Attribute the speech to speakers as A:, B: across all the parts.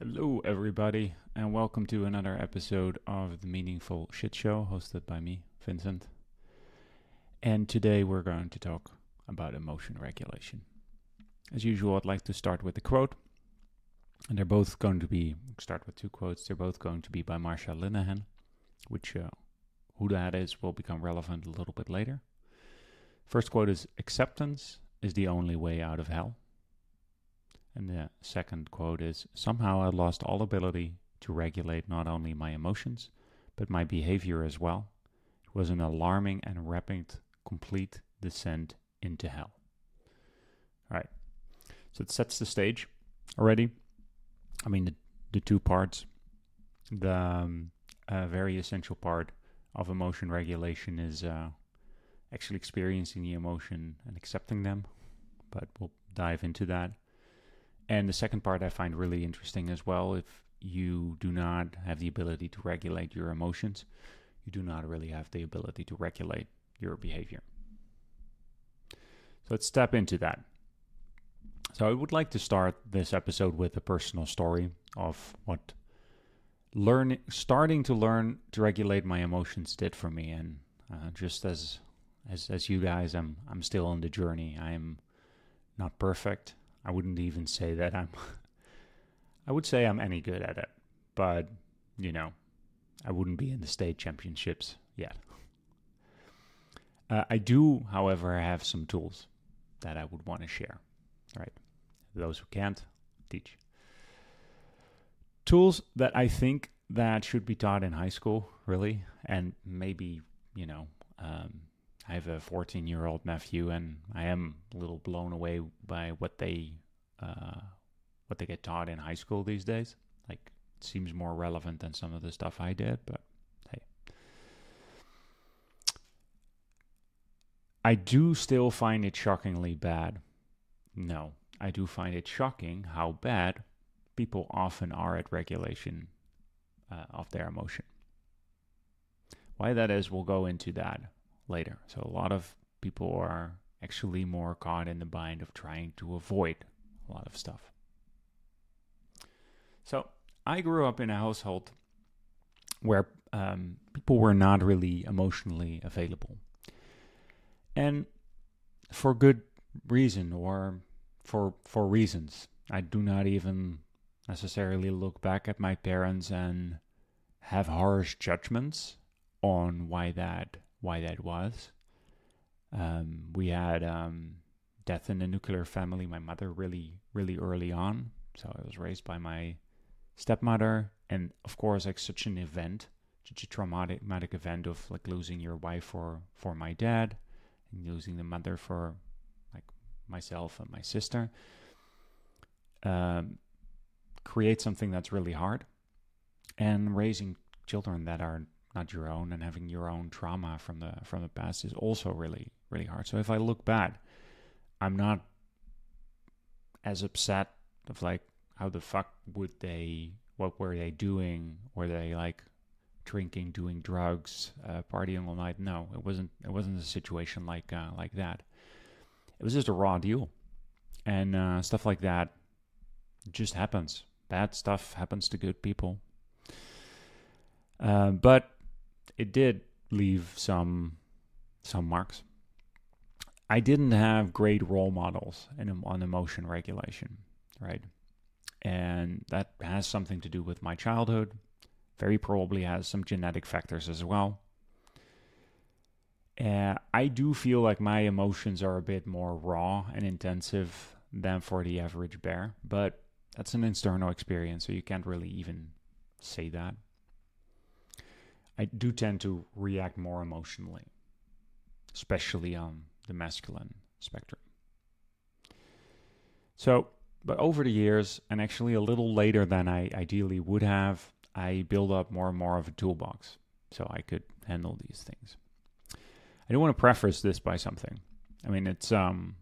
A: Hello, everybody, and welcome to another episode of the Meaningful Shit Show, hosted by me, Vincent. And today we're going to talk about emotion regulation. As usual, I'd like to start with a quote, and they're both going to be start with two quotes. They're both going to be by Marsha Linehan, which uh, who that is will become relevant a little bit later. First quote is Acceptance is the only way out of hell. And the second quote is Somehow I lost all ability to regulate not only my emotions, but my behavior as well. It was an alarming and rapid, complete descent into hell. All right. So it sets the stage already. I mean, the, the two parts. The um, very essential part of emotion regulation is uh, actually experiencing the emotion and accepting them, but we'll dive into that. And the second part I find really interesting as well. If you do not have the ability to regulate your emotions, you do not really have the ability to regulate your behavior. So let's step into that. So I would like to start this episode with a personal story of what learning, starting to learn to regulate my emotions did for me. And uh, just as as as you guys, I'm I'm still on the journey. I'm not perfect. I wouldn't even say that I'm. I would say I'm any good at it, but you know, I wouldn't be in the state championships yet. Uh, I do, however, have some tools that I would want to share. Right, those who can't teach tools that I think that should be taught in high school, really, and maybe you know um, I have a 14 year old nephew, and I am a little blown away by what they uh, what they get taught in high school these days. Like, it seems more relevant than some of the stuff I did, but hey. I do still find it shockingly bad. No, I do find it shocking how bad people often are at regulation uh, of their emotion. Why that is, we'll go into that later. So a lot of people are actually more caught in the bind of trying to avoid a lot of stuff. So I grew up in a household where um, people were not really emotionally available. And for good reason or for for reasons. I do not even necessarily look back at my parents and have harsh judgments on why that why that was. Um, we had um, death in the nuclear family. My mother really, really early on. So I was raised by my stepmother, and of course, like such an event, such a traumatic, traumatic event of like losing your wife for for my dad, and losing the mother for like myself and my sister. Um, create something that's really hard, and raising children that are not your own and having your own trauma from the from the past is also really really hard. So if I look back, I'm not as upset of like how the fuck would they what were they doing? Were they like drinking, doing drugs, uh, partying all night? No, it wasn't. It wasn't a situation like uh, like that. It was just a raw deal, and uh, stuff like that just happens. Bad stuff happens to good people. Uh, but it did leave some some marks. I didn't have great role models in, on emotion regulation, right? And that has something to do with my childhood. Very probably has some genetic factors as well. And I do feel like my emotions are a bit more raw and intensive than for the average bear, but that's an external experience, so you can't really even say that. I do tend to react more emotionally, especially on the masculine spectrum. So, but over the years, and actually a little later than I ideally would have, I build up more and more of a toolbox so I could handle these things. I do want to preface this by something. I mean, it's um,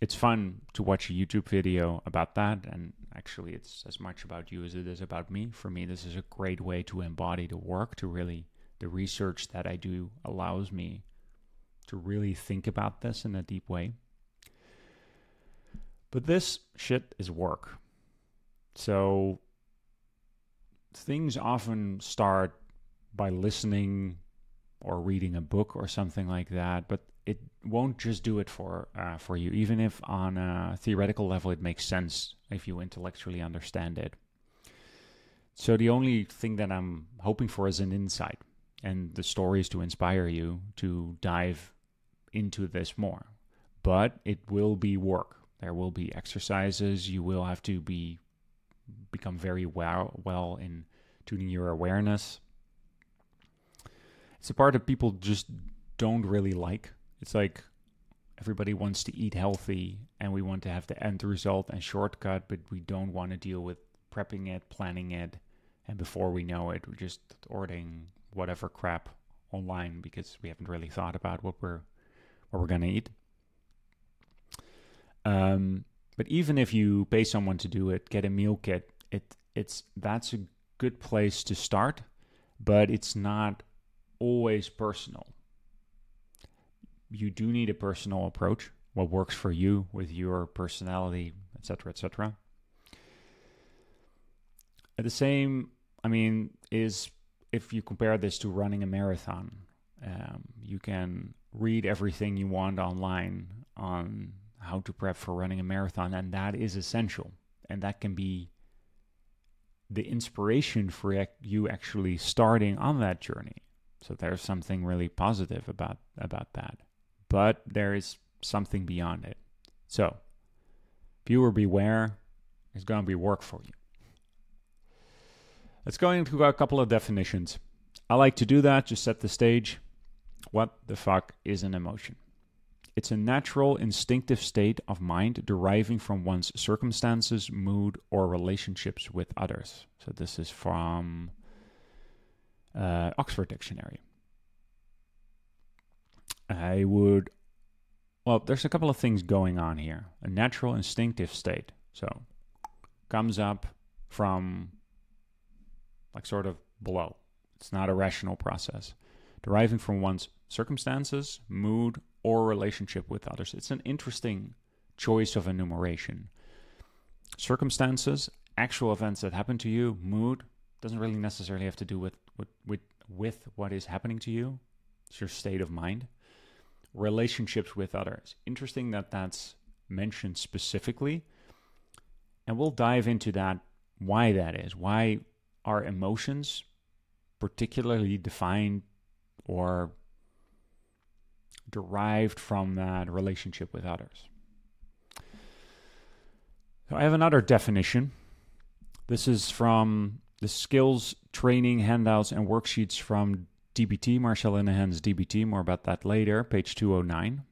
A: it's fun to watch a YouTube video about that, and actually, it's as much about you as it is about me. For me, this is a great way to embody the work, to really the research that I do allows me to really think about this in a deep way. But this shit is work. So things often start by listening or reading a book or something like that, but it won't just do it for uh, for you. Even if on a theoretical level it makes sense if you intellectually understand it. So the only thing that I'm hoping for is an insight and the stories to inspire you to dive into this more. But it will be work. There will be exercises. You will have to be become very well well in tuning your awareness. It's a part that people just don't really like. It's like everybody wants to eat healthy and we want to have the end result and shortcut, but we don't want to deal with prepping it, planning it, and before we know it, we're just ordering whatever crap online because we haven't really thought about what we're what we're gonna eat. Um, but even if you pay someone to do it, get a meal kit, it it's that's a good place to start, but it's not always personal. You do need a personal approach, what works for you with your personality, etc., etc. At the same, I mean, is if you compare this to running a marathon, um, you can read everything you want online on how to prep for running a marathon, and that is essential. And that can be the inspiration for you actually starting on that journey. So there's something really positive about about that. But there is something beyond it. So viewer beware, it's going to be work for you. Let's go into a couple of definitions. I like to do that, just set the stage. What the fuck is an emotion? It's a natural, instinctive state of mind deriving from one's circumstances, mood, or relationships with others. So, this is from uh, Oxford Dictionary. I would, well, there's a couple of things going on here. A natural, instinctive state. So, comes up from like sort of below. It's not a rational process. Deriving from one's circumstances, mood, or relationship with others. It's an interesting choice of enumeration. Circumstances, actual events that happen to you, mood doesn't really necessarily have to do with with with, with what is happening to you. It's your state of mind. Relationships with others. Interesting that that's mentioned specifically. And we'll dive into that why that is. Why are emotions particularly defined or derived from that relationship with others. So I have another definition. This is from the skills training handouts and worksheets from DBT, Marsha Linehan's DBT. More about that later, page 209.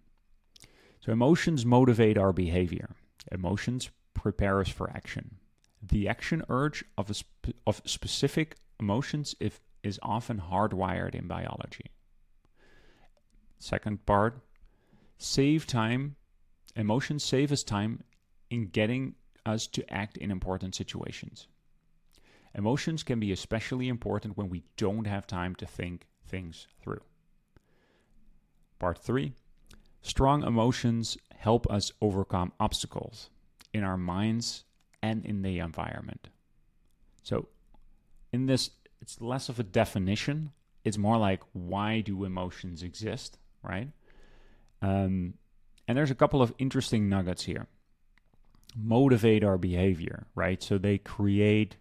A: So emotions motivate our behavior. Emotions prepare us for action. The action urge of, sp- of specific emotions if, is often hardwired in biology. Second part, save time. Emotions save us time in getting us to act in important situations. Emotions can be especially important when we don't have time to think things through. Part 3 Strong emotions help us overcome obstacles in our minds and in the environment. So, in this, it's less of a definition, it's more like why do emotions exist? right? Um, and there's a couple of interesting nuggets here. Motivate our behavior, right? So they create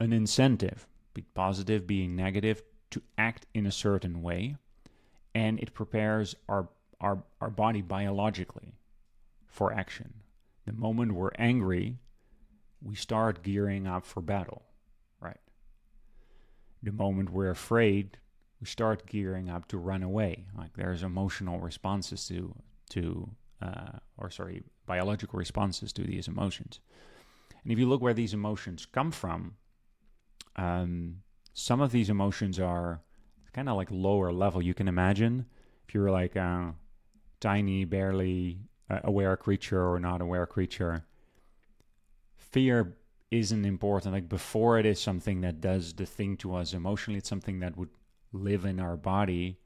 A: an incentive, be positive, being negative, to act in a certain way, and it prepares our our our body biologically for action. The moment we're angry, we start gearing up for battle, right? The moment we're afraid, we start gearing up to run away. Like there's emotional responses to to uh, or sorry, biological responses to these emotions. And if you look where these emotions come from, um, some of these emotions are kind of like lower level. You can imagine if you're like a tiny, barely uh, aware creature or not aware creature, fear isn't important. Like before it is something that does the thing to us emotionally, it's something that would live in our body,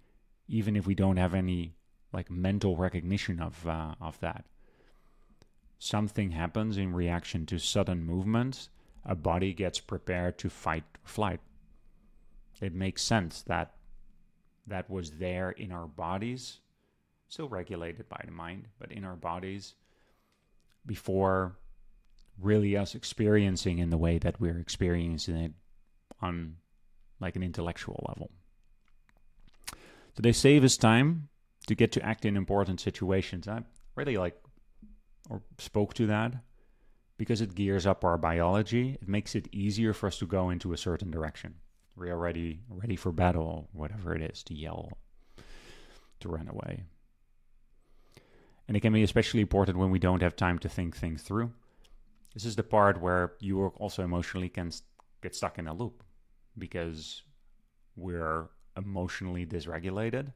A: even if we don't have any like mental recognition of uh, of that. Something happens in reaction to sudden movements a body gets prepared to fight or flight. It makes sense that that was there in our bodies, still regulated by the mind, but in our bodies before really us experiencing in the way that we're experiencing it on like an intellectual level. So they save us time to get to act in important situations. I really like or spoke to that because it gears up our biology. It makes it easier for us to go into a certain direction. We're already ready for battle, whatever it is, to yell, to run away. And it can be especially important when we don't have time to think things through. This is the part where you also emotionally can get stuck in a loop because we're emotionally dysregulated.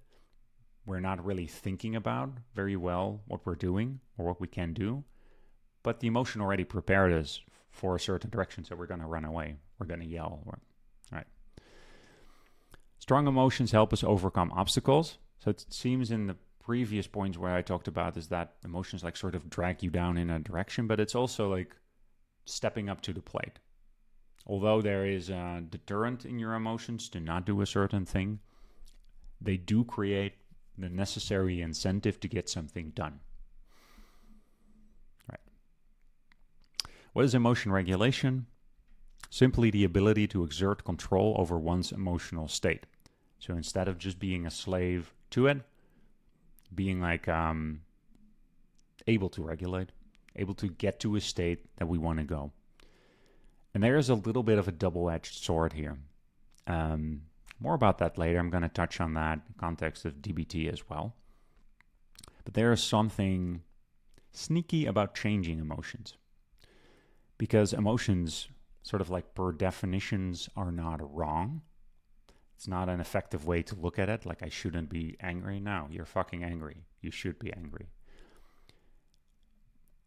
A: We're not really thinking about very well what we're doing or what we can do. But the emotion already prepared us for a certain direction, so we're going to run away. We're going to yell. Strong emotions help us overcome obstacles. So it seems in the previous points where I talked about is that emotions like sort of drag you down in a direction, but it's also like stepping up to the plate. Although there is a deterrent in your emotions to not do a certain thing, they do create the necessary incentive to get something done. Right. What is emotion regulation? Simply the ability to exert control over one's emotional state. So instead of just being a slave to it, being like um, able to regulate, able to get to a state that we want to go. And there is a little bit of a double edged sword here. Um, more about that later. I'm going to touch on that in context of DBT as well. But there is something sneaky about changing emotions. Because emotions, sort of like per definitions, are not wrong. It's not an effective way to look at it. Like, I shouldn't be angry. now. you're fucking angry. You should be angry.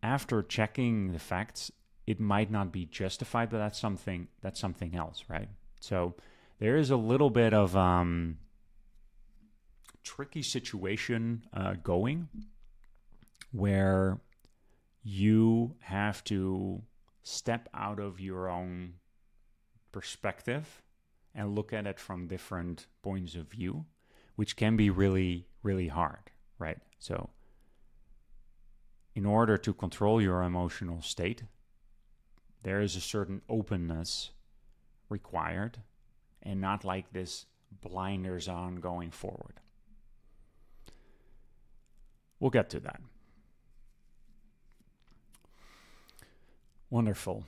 A: After checking the facts, it might not be justified, but that's something that's something else, right? So there is a little bit of um, tricky situation uh, going where you have to step out of your own perspective and look at it from different points of view, which can be really, really hard, right? So, in order to control your emotional state, there is a certain openness required and not like this blinders on going forward. We'll get to that. Wonderful.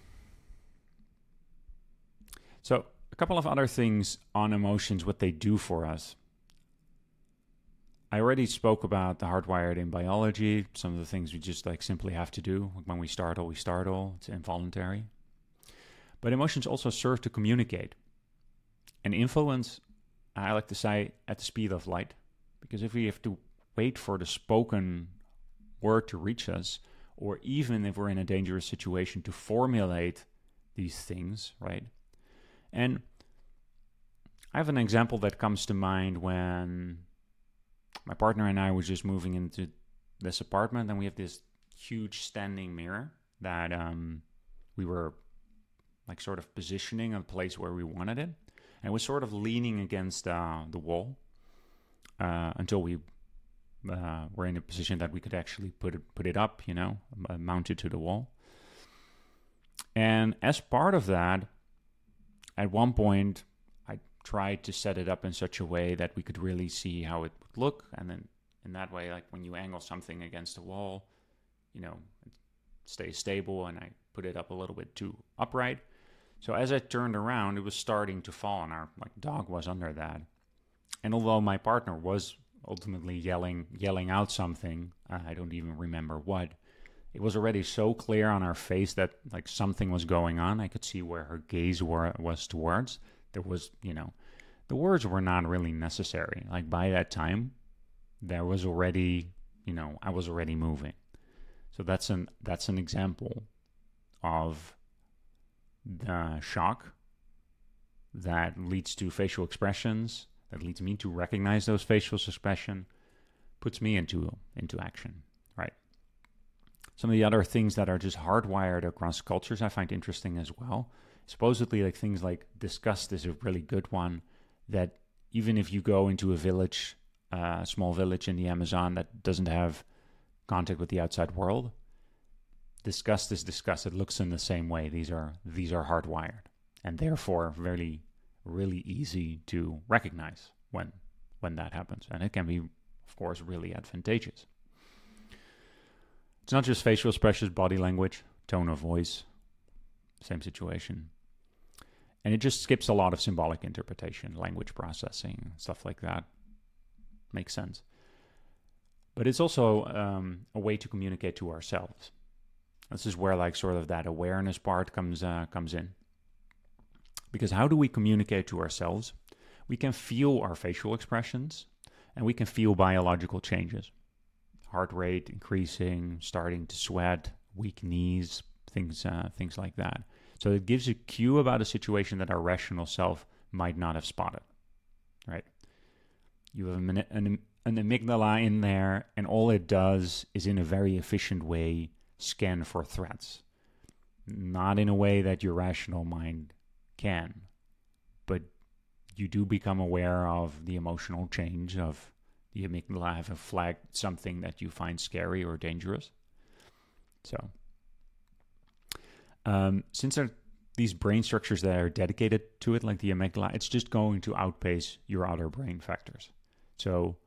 A: So, a couple of other things on emotions, what they do for us. I already spoke about the hardwired in biology, some of the things we just like simply have to do. When we startle, we startle, it's involuntary. But emotions also serve to communicate and influence, I like to say, at the speed of light. Because if we have to wait for the spoken word to reach us, or even if we're in a dangerous situation to formulate these things, right? And I have an example that comes to mind when my partner and I was just moving into this apartment, and we have this huge standing mirror that um, we were like sort of positioning a place where we wanted it, and it was sort of leaning against uh, the wall uh, until we uh, were in a position that we could actually put it put it up, you know, mounted to the wall. And as part of that, at one point, I tried to set it up in such a way that we could really see how it would look. And then in that way, like when you angle something against a wall, you know, it stays stable. And I put it up a little bit too upright. So as I turned around, it was starting to fall, and our like dog was under that. And although my partner was ultimately yelling yelling out something, uh, I don't even remember what it was already so clear on her face that like something was going on. I could see where her gaze were, was towards. There was, you know, the words were not really necessary. Like by that time, there was already, you know, I was already moving. So that's an that's an example of the shock that leads to facial expressions that leads me to recognize those facial expression puts me into into action some of the other things that are just hardwired across cultures I find interesting as well. Supposedly, like things like disgust is a really good one. That even if you go into a village, a uh, small village in the Amazon that doesn't have contact with the outside world, disgust is disgust. It looks in the same way. These are these are hardwired, and therefore really really easy to recognize when when that happens, and it can be, of course, really advantageous. It's not just facial expressions, body language, tone of voice, same situation. And it just skips a lot of symbolic interpretation, language processing, stuff like that. Makes sense. But it's also um, a way to communicate to ourselves. This is where, like, sort of that awareness part comes uh, comes in. Because how do we communicate to ourselves? We can feel our facial expressions, and we can feel biological changes heart rate increasing, starting to sweat, weak knees, things uh, things like that. So it gives a cue about a situation that our rational self might not have spotted. Right? You have an, an, an amygdala in there, and all it does is, in a very efficient way, scan for threats. Not in a way that your rational mind can, but you do become aware of the emotional change of the amygdala have flagged something that you find scary or dangerous. So, um, since there are these brain structures that are dedicated to it, like the amygdala, it's just going to outpace your other brain factors. So,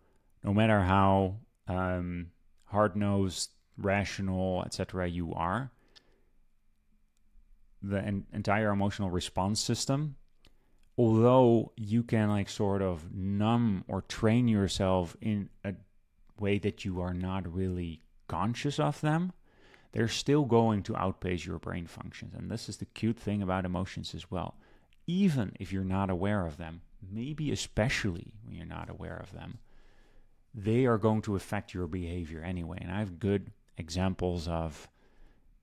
A: no matter how um, hard nosed, rational, etc., you are, the en- entire emotional response system although you can like sort of numb or train yourself in a way that you are not really conscious of them, they're still going to outpace your brain functions. And this is the cute thing about emotions as well. Even if you're not aware of them, maybe especially when you're not aware of them, they are going to affect your behavior anyway. And I have good examples of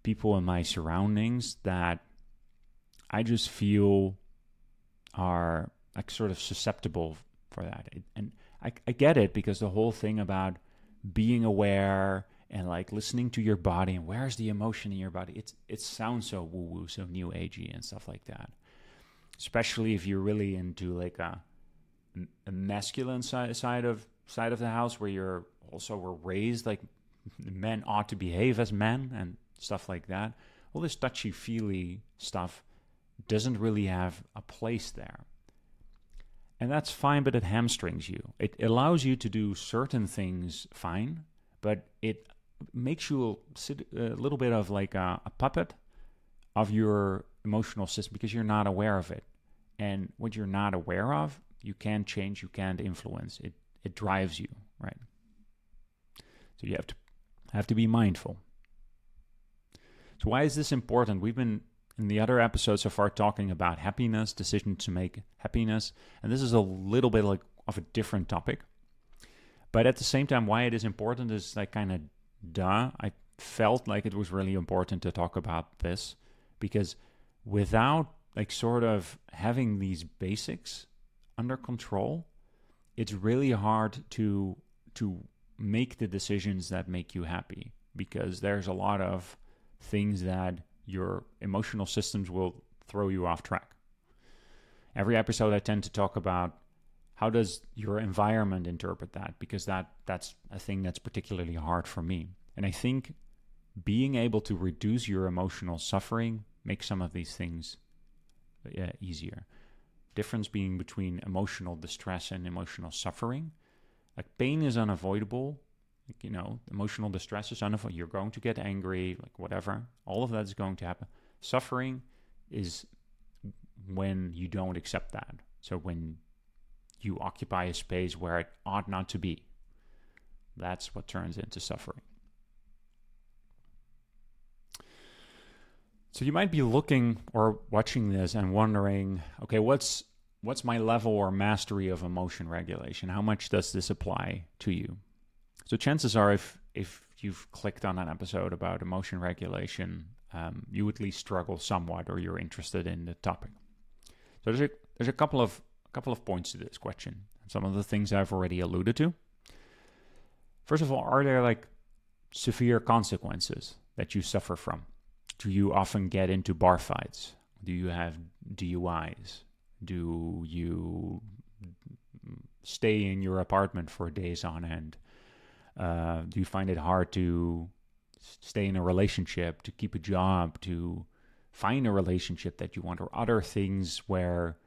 A: people in my surroundings that I just feel are like sort of susceptible for that. and I, I get it because the whole thing about being aware and like listening to your body and where's the emotion in your body, it's it sounds so woo woo, so new agey and stuff like that. Especially if you're really into like a, a masculine side side of side of the house where you're also were raised like men ought to behave as men and stuff like that. All this touchy feely stuff doesn't really have a place there. And that's fine, but it hamstrings you. It allows you to do certain things fine, but it makes you sit a little bit of like a, a puppet of your emotional system because you're not aware of it. And what you're not aware of, you can't change, you can't influence. It it drives you, right? So you have to have to be mindful. So why is this important? We've been in the other episodes so far talking about happiness, decision to make happiness, and this is a little bit like of a different topic. But at the same time, why it is important is like kind of duh. I felt like it was really important to talk about this because without like sort of having these basics under control, it's really hard to to make the decisions that make you happy because there's a lot of things that your emotional systems will throw you off track. Every episode I tend to talk about how does your environment interpret that because that that's a thing that's particularly hard for me. And I think being able to reduce your emotional suffering makes some of these things uh, easier. Difference being between emotional distress and emotional suffering. Like pain is unavoidable, you know, emotional distress is unavoidable. You're going to get angry, like whatever. All of that is going to happen. Suffering is when you don't accept that. So when you occupy a space where it ought not to be, that's what turns into suffering. So you might be looking or watching this and wondering, okay, what's what's my level or mastery of emotion regulation? How much does this apply to you? So chances are, if if you've clicked on an episode about emotion regulation, um, you at least struggle somewhat, or you're interested in the topic. So there's a there's a couple of a couple of points to this question. Some of the things I've already alluded to. First of all, are there like severe consequences that you suffer from? Do you often get into bar fights? Do you have DUIs? Do you stay in your apartment for days on end? Uh, do you find it hard to stay in a relationship, to keep a job, to find a relationship that you want, or other things where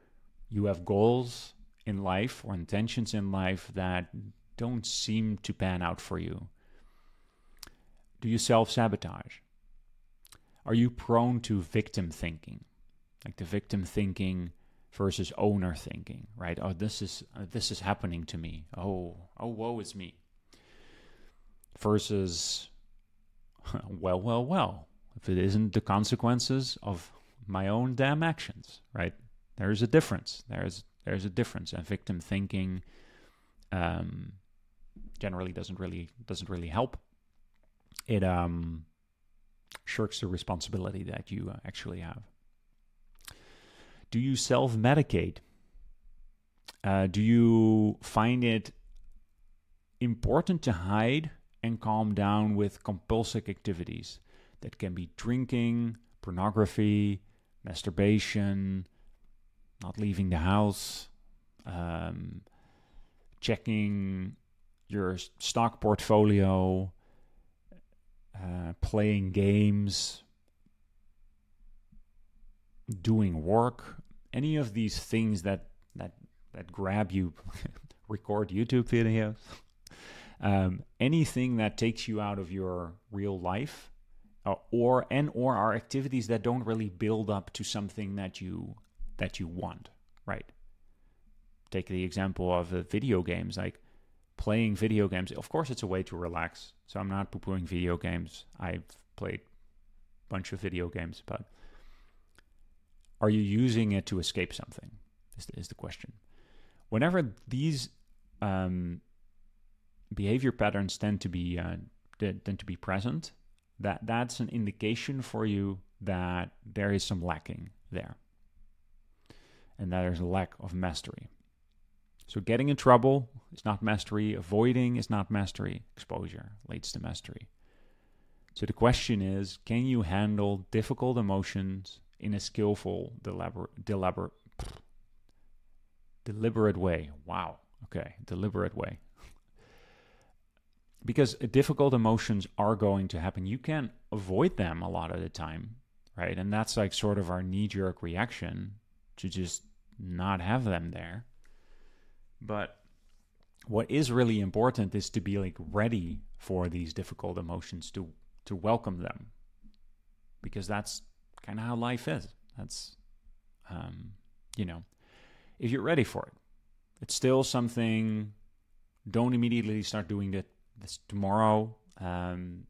A: you have goals in life or intentions in life that don't seem to pan out for you? Do you self sabotage? Are you prone to victim thinking? Like the victim thinking versus owner thinking, right? Oh, this is uh, this is happening to me. Oh, oh, woe is me. Versus, well, well, well. If it isn't the consequences of my own damn actions, right? There's a difference. There's there's a difference, and victim thinking um, generally doesn't really doesn't really help. It um, shirks the responsibility that you uh, actually have. Do you self medicate? Uh, do you find it important to hide and calm down with compulsive activities that can be drinking, pornography, masturbation, not leaving the house, um, checking your stock portfolio, uh, playing games, doing work, any of these things that that that grab you, record YouTube videos, um, anything that takes you out of your real life, uh, or and or are activities that don't really build up to something that you that you want, right? Take the example of uh, video games, like playing video games. Of course, it's a way to relax. So I'm not poo-pooing video games. I've played a bunch of video games, but are you using it to escape something? Is the, is the question. Whenever these um, behavior patterns tend to be uh, tend to be present, that that's an indication for you that there is some lacking there, and that there's a lack of mastery. So getting in trouble is not mastery. Avoiding is not mastery. Exposure leads to mastery. So the question is, can you handle difficult emotions in a skillful, deliberate, deliberate, deliberate way. Wow. Okay, deliberate way. Because difficult emotions are going to happen. You can't avoid them a lot of the time, right? And that's like sort of our knee jerk reaction to just not have them there. But what is really important is to be like ready for these difficult emotions to to welcome them because that's kind of how life is. That's, um, you know, if you're ready for it, it's still something. Don't immediately start doing that this tomorrow. Um,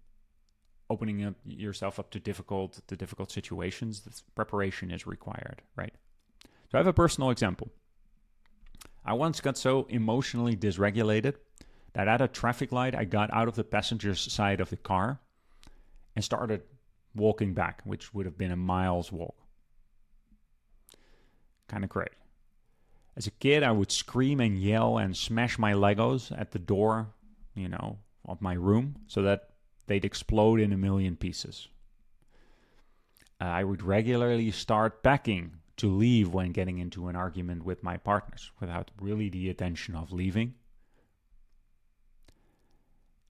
A: opening up yourself up to difficult to difficult situations. This preparation is required, right? So I have a personal example. I once got so emotionally dysregulated that at a traffic light I got out of the passenger's side of the car and started walking back, which would have been a mile's walk. Kind of great. As a kid, I would scream and yell and smash my Legos at the door, you know, of my room so that they'd explode in a million pieces. Uh, I would regularly start packing to leave when getting into an argument with my partners without really the intention of leaving.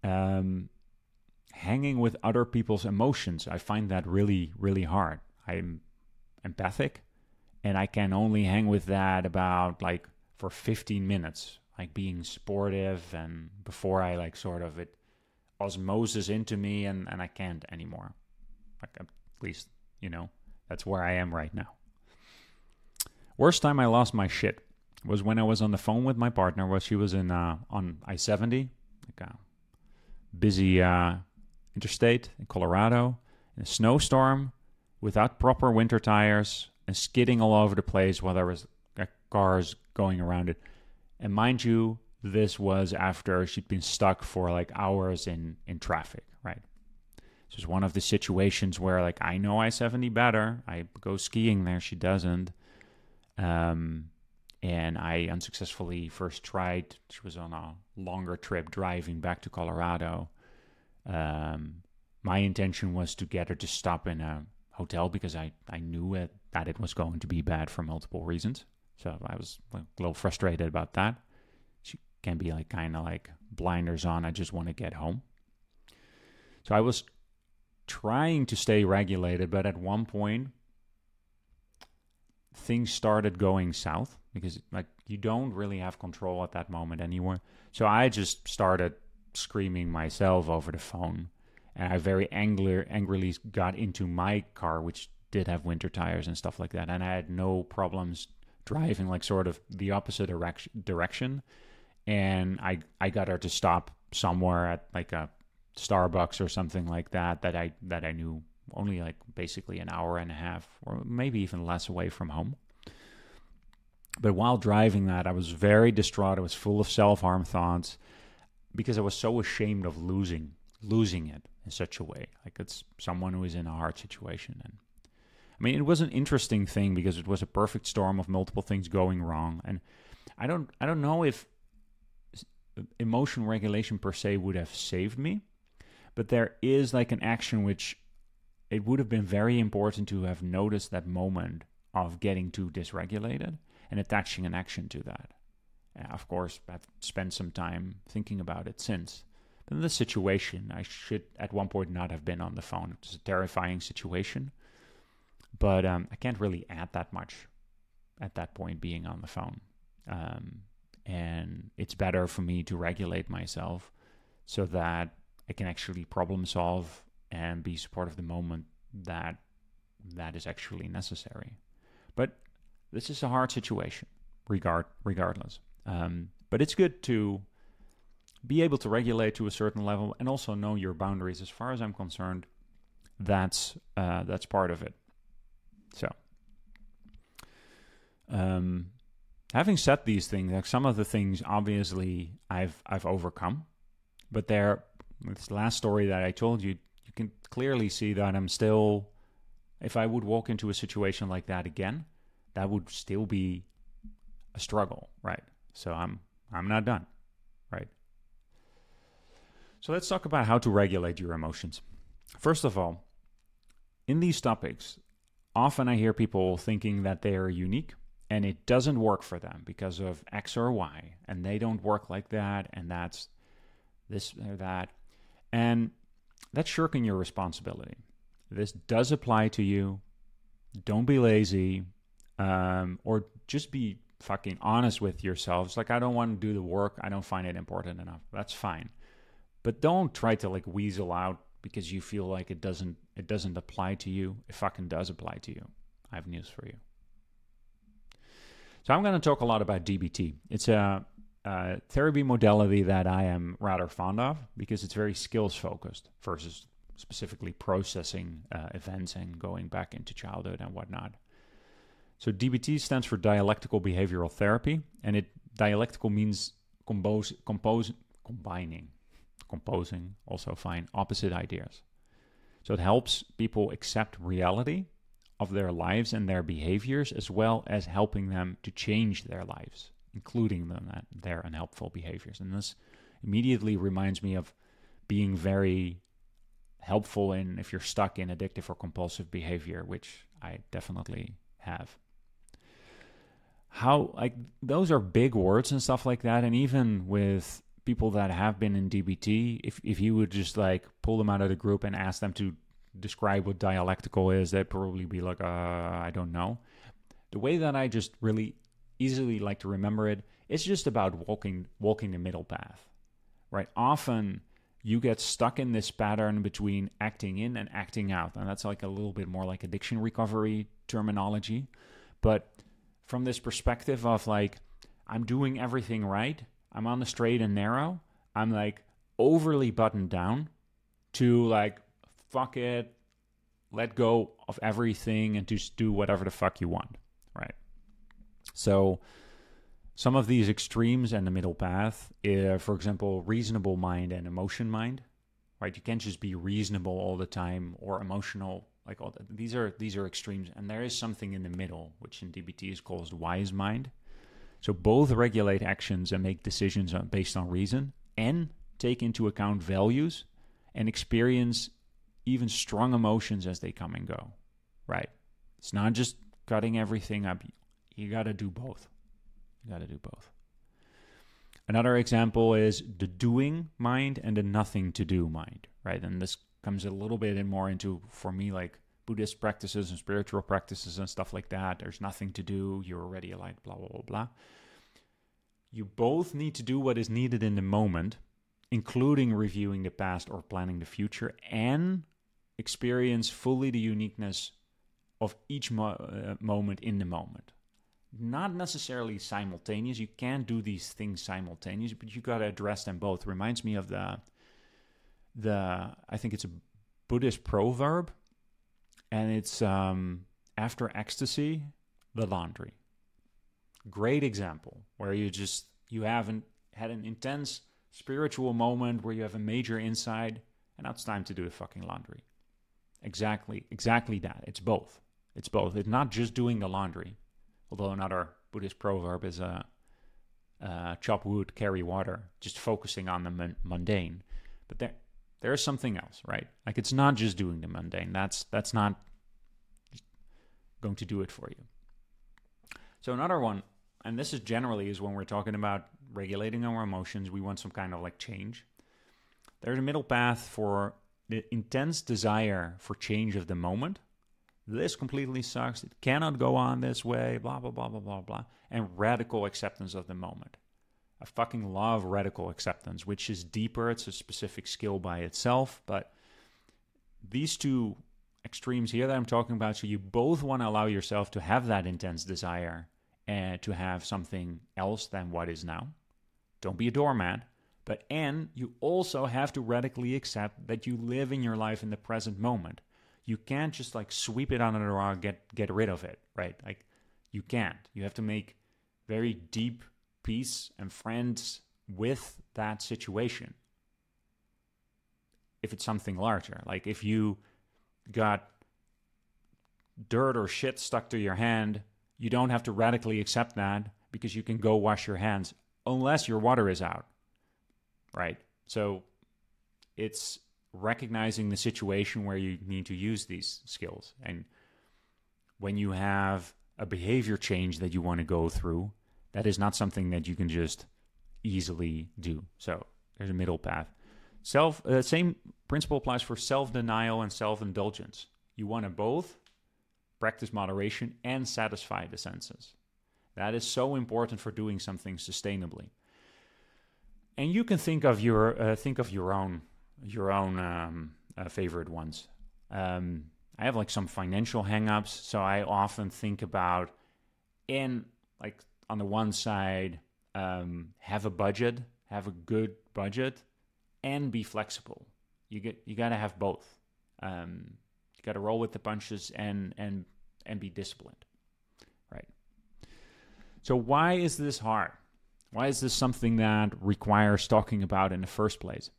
A: Um, hanging with other people's emotions. I find that really, really hard. I'm empathic and I can only hang with that about like for 15 minutes, like being sportive and before I like sort of it osmosis into me and, and I can't anymore. Like at least, you know, that's where I am right now. Worst time I lost my shit was when I was on the phone with my partner while she was in uh, on I seventy, like a busy uh, interstate in Colorado in a snowstorm without proper winter tires and skidding all over the place while there was cars going around it. And mind you, this was after she'd been stuck for like hours in in traffic, right? This is one of the situations where like I know I seventy better. I go skiing there, she doesn't. Um, and I unsuccessfully first tried. She was on a longer trip driving back to Colorado, um, my intention was to get her to stop in a hotel because I, I knew it, that it was going to be bad for multiple reasons. So I was a little frustrated about that. She can be like kind of like blinders on. I just want to get home. So I was trying to stay regulated, but at one point things started going south because like you don't really have control at that moment anymore. So I just started screaming myself over the phone and I very angry, angrily got into my car, which did have winter tires and stuff like that, and I had no problems driving like sort of the opposite direction. Direction, and I I got her to stop somewhere at like a Starbucks or something like that that I that I knew only like basically an hour and a half or maybe even less away from home. But while driving that, I was very distraught. I was full of self harm thoughts because I was so ashamed of losing losing it in such a way. Like it's someone who is in a hard situation. And I mean, it was an interesting thing because it was a perfect storm of multiple things going wrong. And I don't, I don't know if emotion regulation per se would have saved me, but there is like an action which it would have been very important to have noticed that moment of getting too dysregulated and attaching an action to that. And of course, I've spent some time thinking about it since in this situation, I should at one point not have been on the phone. It's a terrifying situation, but um, I can't really add that much at that point being on the phone. Um, and it's better for me to regulate myself so that I can actually problem solve and be support of the moment that that is actually necessary. But this is a hard situation, regard regardless. Um, but it's good to be able to regulate to a certain level and also know your boundaries. As far as I'm concerned, that's uh, that's part of it. So, um, having said these things, like some of the things, obviously I've I've overcome, but there, this last story that I told you, you can clearly see that I'm still. If I would walk into a situation like that again, that would still be a struggle, right? So I'm I'm not done, right? So let's talk about how to regulate your emotions. First of all, in these topics, often I hear people thinking that they are unique and it doesn't work for them because of X or Y, and they don't work like that, and that's this or that. And that's shirking your responsibility. This does apply to you. Don't be lazy, um, or just be fucking honest with yourselves. Like, I don't want to do the work, I don't find it important enough. That's fine. But don't try to like weasel out because you feel like it doesn't it doesn't apply to you. It fucking does apply to you. I have news for you. So I'm going to talk a lot about DBT. It's a, a therapy modality that I am rather fond of because it's very skills focused versus specifically processing uh, events and going back into childhood and whatnot. So DBT stands for dialectical behavioral therapy, and it dialectical means compose, compose combining composing, also fine, opposite ideas. So it helps people accept reality of their lives and their behaviors, as well as helping them to change their lives, including them their unhelpful behaviors. And this immediately reminds me of being very helpful in if you're stuck in addictive or compulsive behavior, which I definitely have. How like those are big words and stuff like that, and even with people that have been in DBT, if if you would just like pull them out of the group and ask them to describe what dialectical is, they'd probably be like, uh, I don't know. The way that I just really easily like to remember it, it's just about walking walking the middle path. Right? Often you get stuck in this pattern between acting in and acting out. And that's like a little bit more like addiction recovery terminology. But from this perspective of like, I'm doing everything right, I'm on the straight and narrow. I'm like overly buttoned down to like, fuck it, let go of everything and just do whatever the fuck you want. Right. So, some of these extremes and the middle path, uh, for example, reasonable mind and emotion mind, right? You can't just be reasonable all the time or emotional like all. These are these are extremes, and there is something in the middle, which in DBT is called wise mind. So both regulate actions and make decisions based on reason and take into account values and experience even strong emotions as they come and go, right? It's not just cutting everything up. You got to do both. You got to do both. Another example is the doing mind and the nothing to do mind, right? And this comes a little bit more into, for me, like Buddhist practices and spiritual practices and stuff like that. There's nothing to do. You're already like blah, blah, blah, blah. You both need to do what is needed in the moment, including reviewing the past or planning the future, and experience fully the uniqueness of each mo- uh, moment in the moment. Not necessarily simultaneous. You can't do these things simultaneous, but you got to address them both. Reminds me of the the I think it's a Buddhist proverb and it's um, after ecstasy, the laundry. Great example where you just you haven't had an intense spiritual moment where you have a major insight, and now it's time to do the fucking laundry. Exactly, exactly that. It's both. It's both. It's not just doing the laundry, although another Buddhist proverb is uh, uh, chop wood, carry water, just focusing on the mundane. But there, there's something else, right? Like it's not just doing the mundane. That's that's not going to do it for you. So another one, and this is generally is when we're talking about regulating our emotions, we want some kind of like change. There's a middle path for the intense desire for change of the moment. This completely sucks. It cannot go on this way, blah, blah, blah, blah, blah, blah. And radical acceptance of the moment. I fucking love radical acceptance, which is deeper. It's a specific skill by itself, but these two extremes here that I'm talking about, so you both want to allow yourself to have that intense desire and to have something else than what is now. Don't be a doormat. But and you also have to radically accept that you live in your life in the present moment. You can't just like sweep it under the rug, get get rid of it, right? Like you can't. You have to make very deep peace and friends with that situation. If it's something larger, like if you got dirt or shit stuck to your hand, you don't have to radically accept that because you can go wash your hands unless your water is out. Right? So it's recognizing the situation where you need to use these skills. And when you have a behavior change that you want to go through, that is not something that you can just easily do. So there's a middle path. Self uh, same principle applies for self-denial and self-indulgence. You want to both practice moderation and satisfy the senses. That is so important for doing something sustainably. And you can think of your uh, think of your own your own um, uh, favorite ones. Um, I have like some financial hangups, so I often think about in like on the one side, um, have a budget, have a good budget, and be flexible. You get you got to have both. Um, you got to roll with the punches and and and be disciplined, right? So why is this hard? Why is this something that requires talking about in the first place?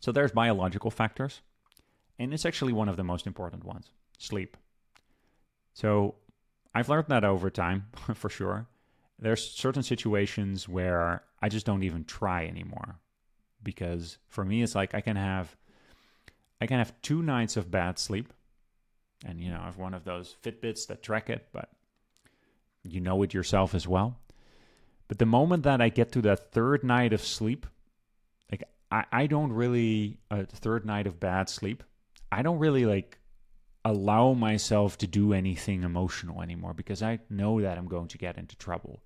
A: So there's biological factors, and it's actually one of the most important ones: sleep. So I've learned that over time, for sure there's certain situations where I just don't even try anymore. Because for me it's like I can have I can have two nights of bad sleep. And you know I have one of those Fitbits that track it but you know it yourself as well. But the moment that I get to that third night of sleep like I, I don't really uh, a third night of bad sleep I don't really like allow myself to do anything emotional anymore because I know that I'm going to get into trouble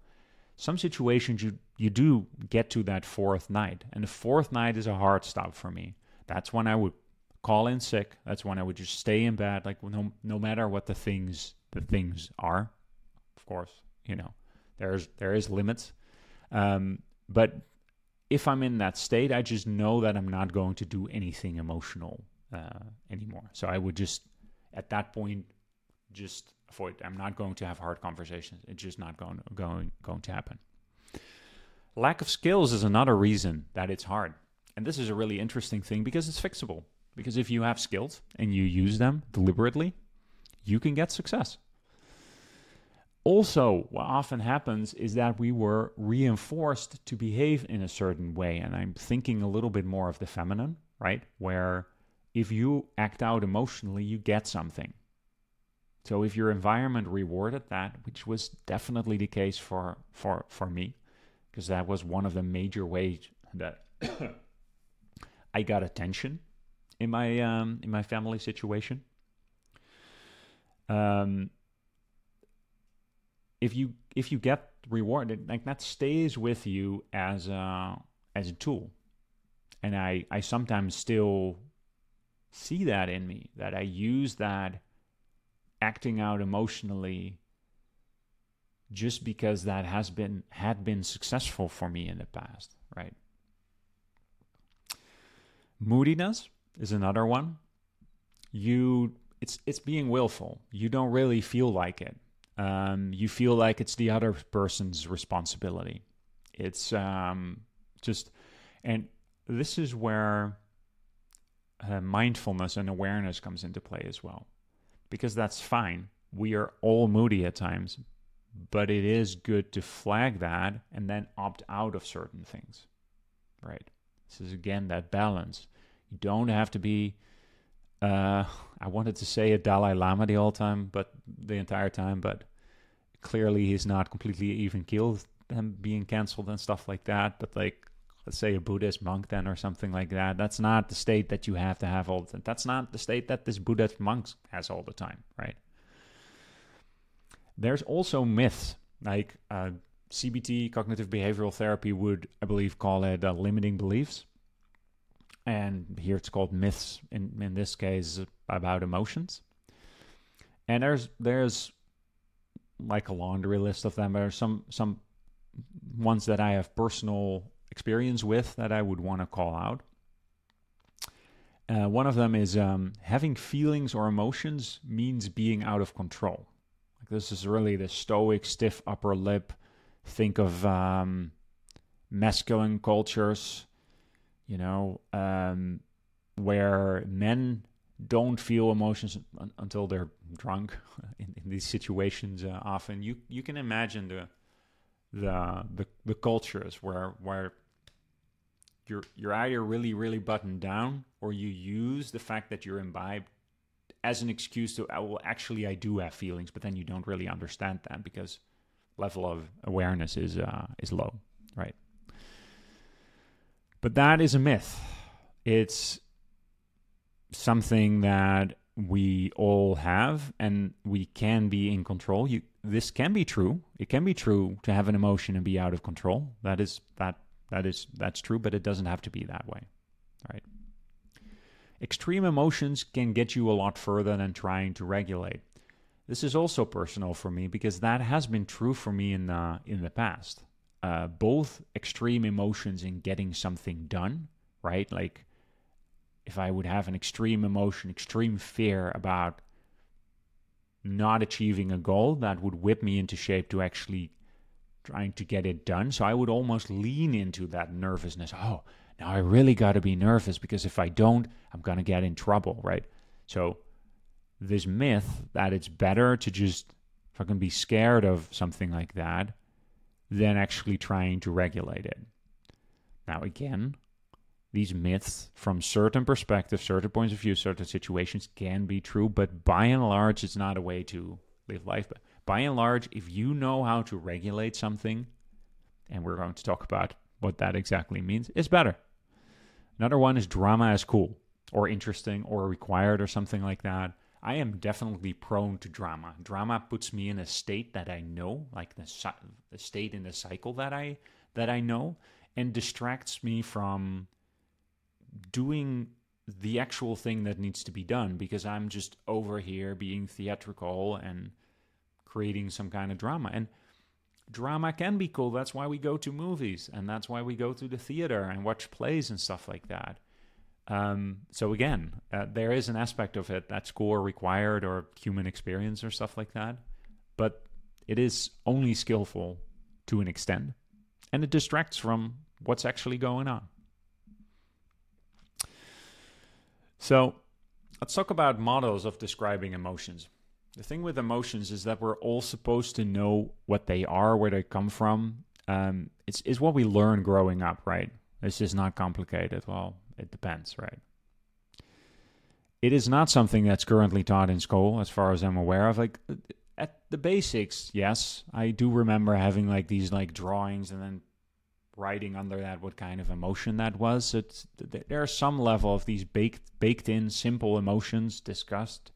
A: some situations you you do get to that fourth night and the fourth night is a hard stop for me. That's when i would call in sick. That's when i would just stay in bed like no, no matter what the things the things are of course you know there's there is limits. Um, but if i'm in that state i just know that i'm not going to do anything emotional uh, anymore. So i would just at that point just avoid. I'm not going to have hard conversations. It's just not going going going to happen. Lack of skills is another reason that it's hard. And this is a really interesting thing because it's fixable. Because if you have skills and you use them deliberately, you can get success. Also, what often happens is that we were reinforced to behave in a certain way. And I'm thinking a little bit more of the feminine, right? Where if you act out emotionally, you get something. So if your environment rewarded that, which was definitely the case for for for me, because that was one of the major ways that I got attention in my um, in my family situation. Um, if you if you get rewarded, like that stays with you as a as a tool, and I I sometimes still see that in me that I use that acting out emotionally just because that has been had been successful for me in the past, right? Moodiness is another one. You it's it's being willful. You don't really feel like it. Um, you feel like it's the other person's responsibility. It's um, just, and this is where uh, mindfulness and awareness comes into play as well, because that's fine. We are all moody at times, but it is good to flag that and then opt out of certain things, right? This is again that balance. You don't have to be. Uh, I wanted to say a Dalai Lama the whole time, but the entire time, but clearly he's not completely even killed him being canceled and stuff like that. But like, let's say a Buddhist monk then or something like that. That's not the state that you have to have all the time. That's not the state that this Buddhist monk has all the time, right? There's also myths like uh, CBT, cognitive behavioral therapy, would I believe call it uh, limiting beliefs and here it's called myths in in this case about emotions and there's there's like a laundry list of them there's some some ones that i have personal experience with that i would want to call out. Uh, one of them is um, having feelings or emotions means being out of control. Like this is really the stoic stiff upper lip think of um, masculine cultures you know, um, where men don't feel emotions un- until they're drunk. In, in these situations uh, often you you can imagine the the the, the cultures where where you're you're either really really buttoned down or you use the fact that you're imbibed as an excuse to oh, well actually I do have feelings but then you don't really understand that because level of awareness is uh, is low right but that is a myth. It's something that we all have and we can be in control. You this can be true. It can be true to have an emotion and be out of control. That is that that is that's true, but it doesn't have to be that way. Right? Extreme emotions can get you a lot further than trying to regulate. This is also personal for me because that has been true for me in the in the past uh, both extreme emotions in getting something done, right? Like if I would have an extreme emotion, extreme fear about not achieving a goal, that would whip me into shape to actually trying to get it done. So I would almost lean into that nervousness. Oh, now I really got to be nervous because if I don't, I'm going to get in trouble, right? So this myth that it's better to just fucking be scared of something like that than actually trying to regulate it. Now, again, these myths from certain perspectives, certain points of view, certain situations can be true, but by and large, it's not a way to live life. But by and large, if you know how to regulate something, and we're going to talk about what that exactly means, it's better. Another one is drama is cool or interesting or required or something like that. I am definitely prone to drama. Drama puts me in a state that I know, like the, the state in the cycle that I that I know, and distracts me from doing the actual thing that needs to be done because I'm just over here being theatrical and creating some kind of drama. And drama can be cool. That's why we go to movies and that's why we go to the theater and watch plays and stuff like that. Um, so again, uh, there is an aspect of it that's core required or human experience or stuff like that, but it is only skillful to an extent, and it distracts from what's actually going on. So let's talk about models of describing emotions. The thing with emotions is that we're all supposed to know what they are, where they come from. Um, it's, it's what we learn growing up, right? It's just not complicated. Well, it depends, right? it is not something that's currently taught in school, as far as I'm aware of. Like at the basics, yes, I do remember having like these like drawings and then writing under that what kind of emotion that was. It's there's some level of these baked baked in simple emotions, disgust,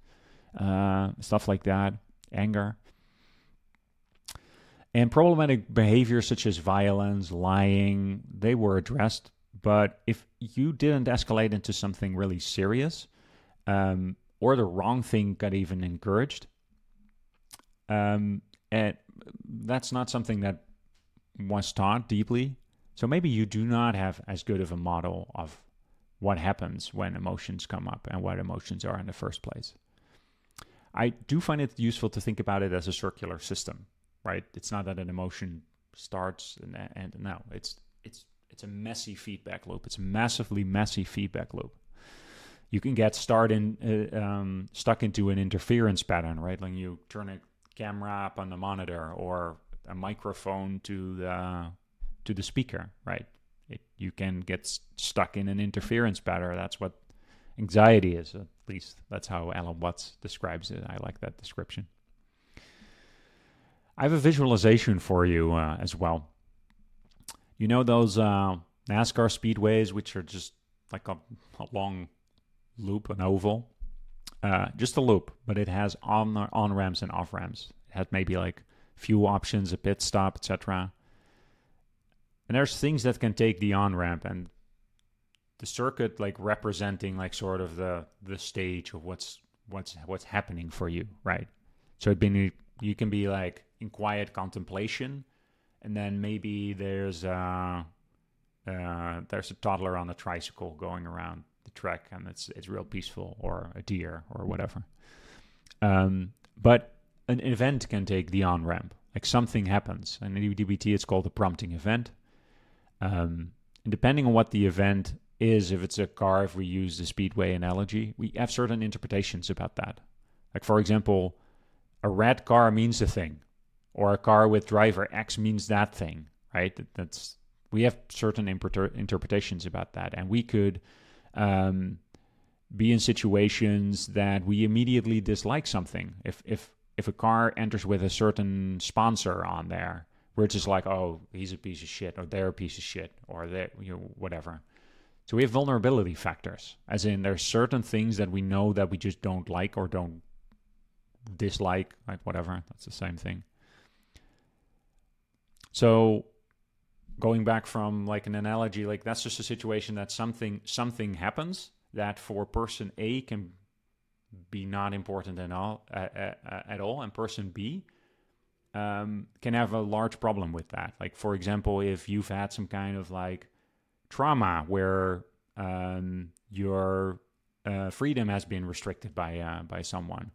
A: uh, stuff like that, anger. And problematic behaviors such as violence, lying, they were addressed. But if you didn't escalate into something really serious, um, or the wrong thing got even encouraged, um, and that's not something that was taught deeply. So maybe you do not have as good of a model of what happens when emotions come up and what emotions are in the first place. I do find it useful to think about it as a circular system, right? It's not that an emotion starts and, and no, it's it's it's a messy feedback loop. It's a massively messy feedback loop. You can get start in, uh, um, stuck into an interference pattern, right? Like you turn a camera up on the monitor or a microphone to the to the speaker, right? It, you can get stuck in an interference pattern. That's what anxiety is, at least. That's how Alan Watts describes it. I like that description. I have a visualization for you uh, as well. You know those uh, NASCAR speedways, which are just like a, a long loop, an oval? Uh, just a loop, but it has on on ramps and off ramps. It has maybe like few options, a pit stop, etc. And there's things that can take the on ramp and the circuit like representing like sort of the the stage of what's what's what's happening for you, right? So it been you can be like in quiet contemplation, and then maybe there's uh, uh, there's a toddler on a tricycle going around the track, and it's it's real peaceful, or a deer, or whatever. Um, but an event can take the on ramp, like something happens, and in DBT it's called a prompting event. Um, and depending on what the event is, if it's a car, if we use the speedway analogy, we have certain interpretations about that. Like, for example, a red car means a thing, or a car with driver X means that thing, right? That's we have certain interpre- interpretations about that, and we could um, be in situations that we immediately dislike something. If if if a car enters with a certain sponsor on there, we're just like, oh, he's a piece of shit, or they're a piece of shit, or they, you know, whatever. So we have vulnerability factors, as in there's certain things that we know that we just don't like or don't dislike, like whatever. That's the same thing. So going back from like an analogy, like that's just a situation that something something happens that for person A can be not important at all, uh, at all, and person B um, can have a large problem with that. Like, for example, if you've had some kind of like trauma where um, your uh, freedom has been restricted by uh, by someone,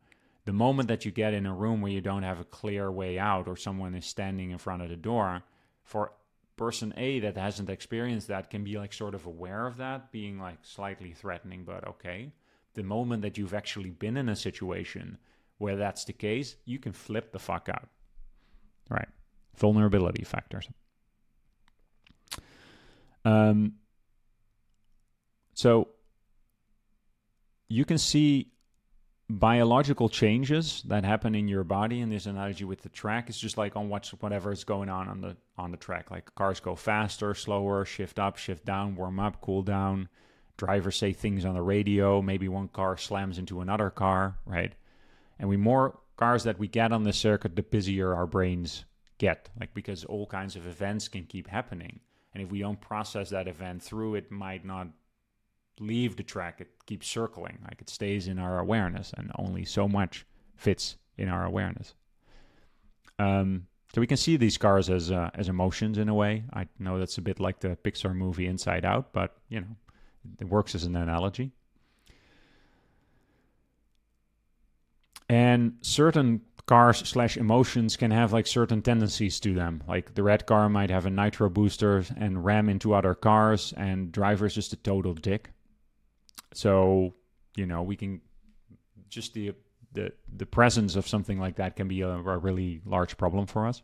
A: the moment that you get in a room where you don't have a clear way out, or someone is standing in front of the door, for person A that hasn't experienced that can be like sort of aware of that being like slightly threatening, but okay. The moment that you've actually been in a situation where that's the case, you can flip the fuck out. Right. Vulnerability factors. Um, so you can see biological changes that happen in your body in this analogy with the track it's just like on what whatever is going on on the on the track like cars go faster slower shift up shift down warm up cool down drivers say things on the radio maybe one car slams into another car right and we more cars that we get on the circuit, the busier our brains get. Like because all kinds of events can keep happening. And if we don't process that event through, it might not leave the track. It keeps circling. Like it stays in our awareness, and only so much fits in our awareness. Um, so we can see these cars as uh, as emotions in a way. I know that's a bit like the Pixar movie Inside Out, but you know, it works as an analogy. and certain cars slash emotions can have like certain tendencies to them. Like the red car might have a nitro booster and ram into other cars and driver is just a total dick. So you know we can just the the the presence of something like that can be a, a really large problem for us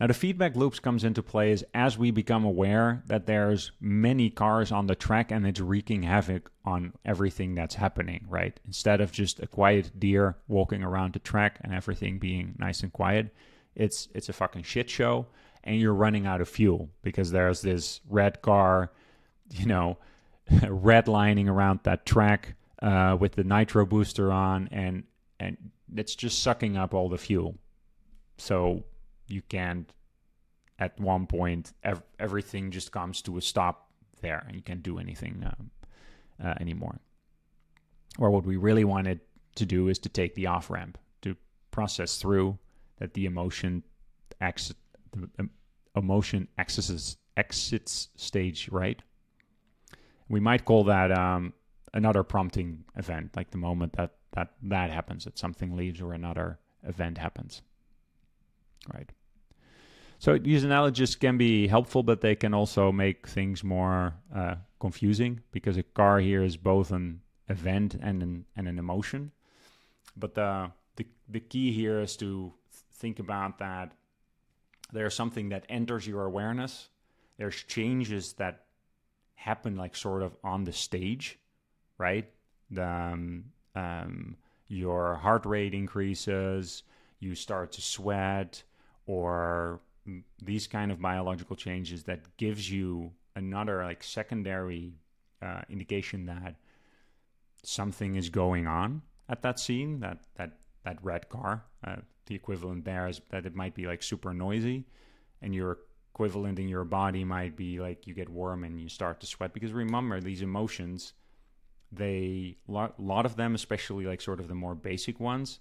A: Now the feedback loops comes into play is as we become aware that there's many cars on the track and it's wreaking havoc on everything that's happening, right? Instead of just a quiet deer walking around the track and everything being nice and quiet, it's it's a fucking shit show and you're running out of fuel because there's this red car, you know, redlining around that track uh, with the nitro booster on and and it's just sucking up all the fuel. So you can't at one point ev- everything just comes to a stop there and you can't do anything um, uh, anymore. Or what we really wanted to do is to take the off ramp to process through that the emotion exit the um, emotion exits exits stage right? We might call that um, another prompting event like the moment that that that happens that something leaves or another event happens right so these analogies can be helpful, but they can also make things more uh, confusing because a car here is both an event and an, and an emotion. But the, the, the key here is to think about that there's something that enters your awareness. There's changes that happen like sort of on the stage, right? The, um, um, your heart rate increases, you start to sweat, or these kind of biological changes that gives you another like secondary uh, indication that something is going on at that scene that that that red car uh, the equivalent there is that it might be like super noisy and your equivalent in your body might be like you get warm and you start to sweat. Because remember these emotions they a lot of them especially like sort of the more basic ones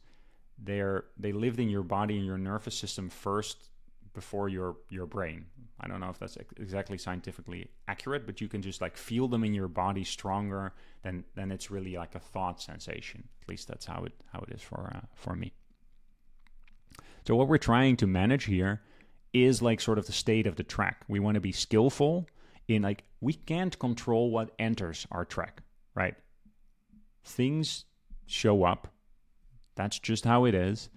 A: they're they lived in your body and your nervous system first before your your brain. I don't know if that's exactly scientifically accurate, but you can just like feel them in your body stronger than than it's really like a thought sensation. At least that's how it how it is for uh, for me. So what we're trying to manage here is like sort of the state of the track. We want to be skillful in like we can't control what enters our track, right? Things show up. That's just how it is.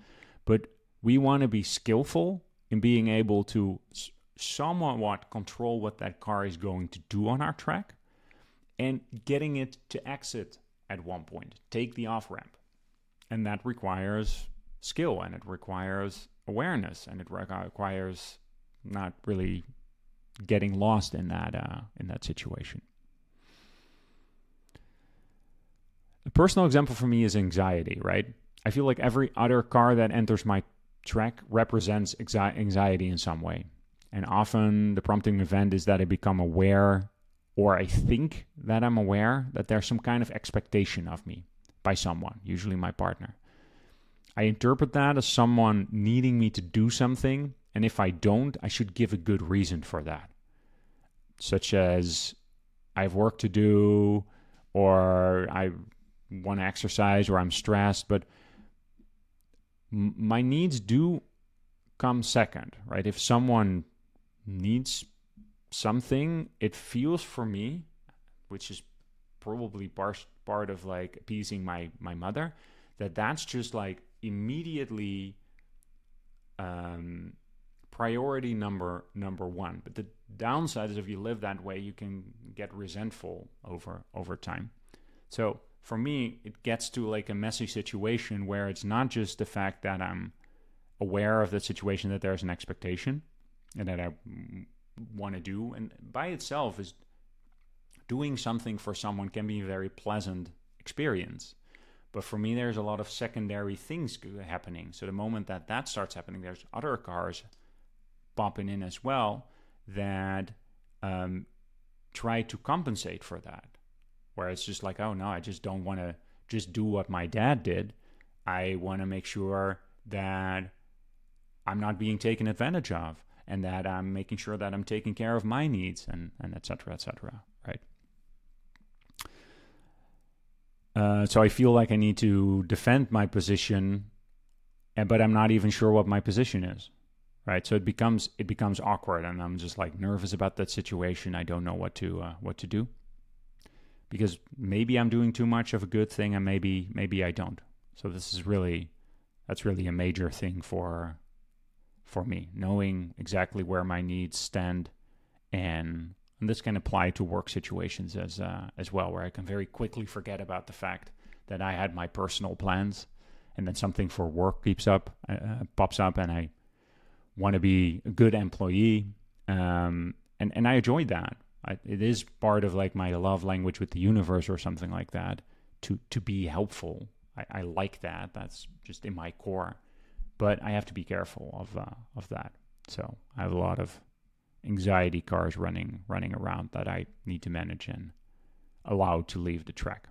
A: But we want to be skillful in being able to somewhat control what that car is going to do on our track and getting it to exit at one point, take the off ramp. And that requires skill and it requires awareness and it requires not really getting lost in that uh, in that situation. A personal example for me is anxiety, right? I feel like every other car that enters my track represents anxiety in some way. And often the prompting event is that I become aware, or I think that I'm aware that there's some kind of expectation of me by someone, usually my partner. I interpret that as someone needing me to do something, and if I don't, I should give a good reason for that. Such as I have work to do, or I want to exercise, or I'm stressed, but my needs do come second, right? If someone needs something, it feels for me, which is probably part part of like appeasing my my mother, that that's just like immediately um, priority number number one. But the downside is if you live that way, you can get resentful over over time. So for me, it gets to like a messy situation where it's not just the fact that I'm aware of the situation that there's an expectation and that I want to do, and by itself is doing something for someone can be a very pleasant experience. But for me, there's a lot of secondary things happening. So the moment that that starts happening, there's other cars popping in as well that um, try to compensate for that where it's just like, oh no, I just don't want to just do what my dad did. I want to make sure that I'm not being taken advantage of and that I'm making sure that I'm taking care of my needs and, and et cetera, et cetera, right? Uh, so I feel like I need to defend my position, but I'm not even sure what my position is, right? So it becomes it becomes awkward, and I'm just like nervous about that situation. I don't know what to uh, what to do because maybe I'm doing too much of a good thing and maybe maybe I don't. So this is really that's really a major thing for for me, knowing exactly where my needs stand, and, and this can apply to work situations as uh, as well, where I can very quickly forget about the fact that I had my personal plans, and then something for work keeps up, uh, pops up, and I want to be a good employee, um, and and I enjoy that. It is part of like my love language with the universe or something like that to to be helpful. I, I like that. That's just in my core, but I have to be careful of uh, of that. So I have a lot of anxiety cars running running around that I need to manage and allow to leave the track.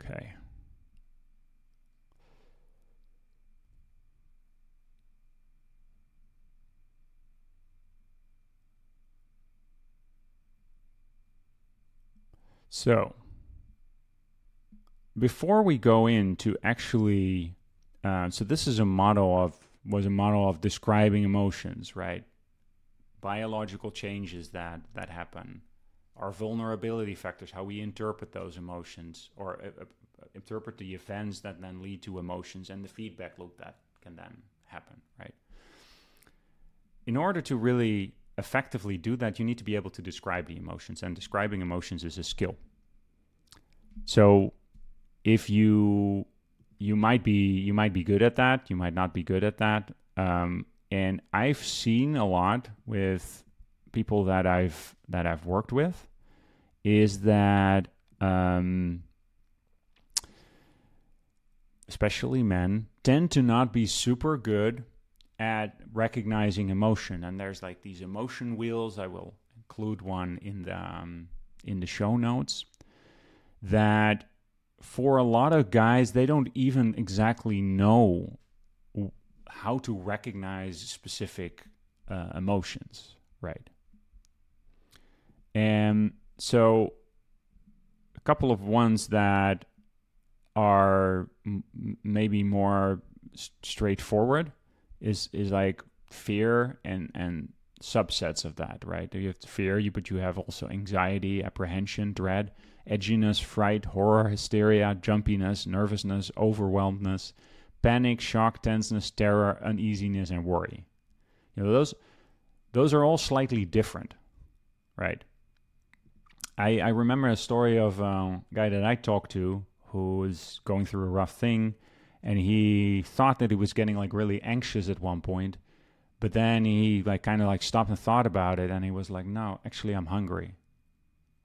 A: Okay. So, before we go into actually, uh, so this is a model of was a model of describing emotions, right? Biological changes that that happen, our vulnerability factors, how we interpret those emotions, or uh, uh, interpret the events that then lead to emotions, and the feedback loop that can then happen, right? In order to really effectively do that, you need to be able to describe the emotions, and describing emotions is a skill. So if you you might be you might be good at that, you might not be good at that. Um, and I've seen a lot with people that I've that I've worked with is that um, especially men tend to not be super good at recognizing emotion. And there's like these emotion wheels i will include one in the um, in the show notes that for a lot of guys they don't even exactly know how to recognize specific uh, emotions right? And so a couple of ones that are m- maybe more s- straightforward is is like fear and and subsets of that, right? You have fear, you but you have also anxiety, apprehension, dread, edginess, fright, horror, hysteria, jumpiness, nervousness, overwhelmedness, panic, shock, tenseness, terror, uneasiness, and worry. You know those those are all slightly different, right? I I remember a story of um, a guy that I talked to who was going through a rough thing and he thought that he was getting like really anxious at one point but then he like kind of like stopped and thought about it and he was like no actually i'm hungry.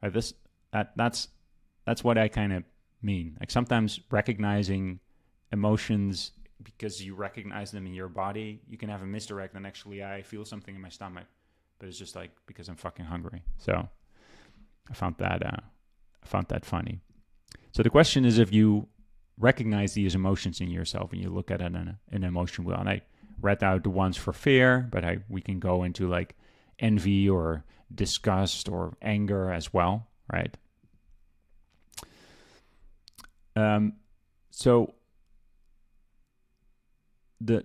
A: Like this that that's that's what i kind of mean. Like sometimes recognizing emotions because you recognize them in your body you can have a misdirect and actually i feel something in my stomach but it's just like because i'm fucking hungry. So i found that uh i found that funny. So the question is if you recognize these emotions in yourself and you look at it in a, an emotion wheel. And I read out the ones for fear, but I we can go into like envy or disgust or anger as well, right? Um, so the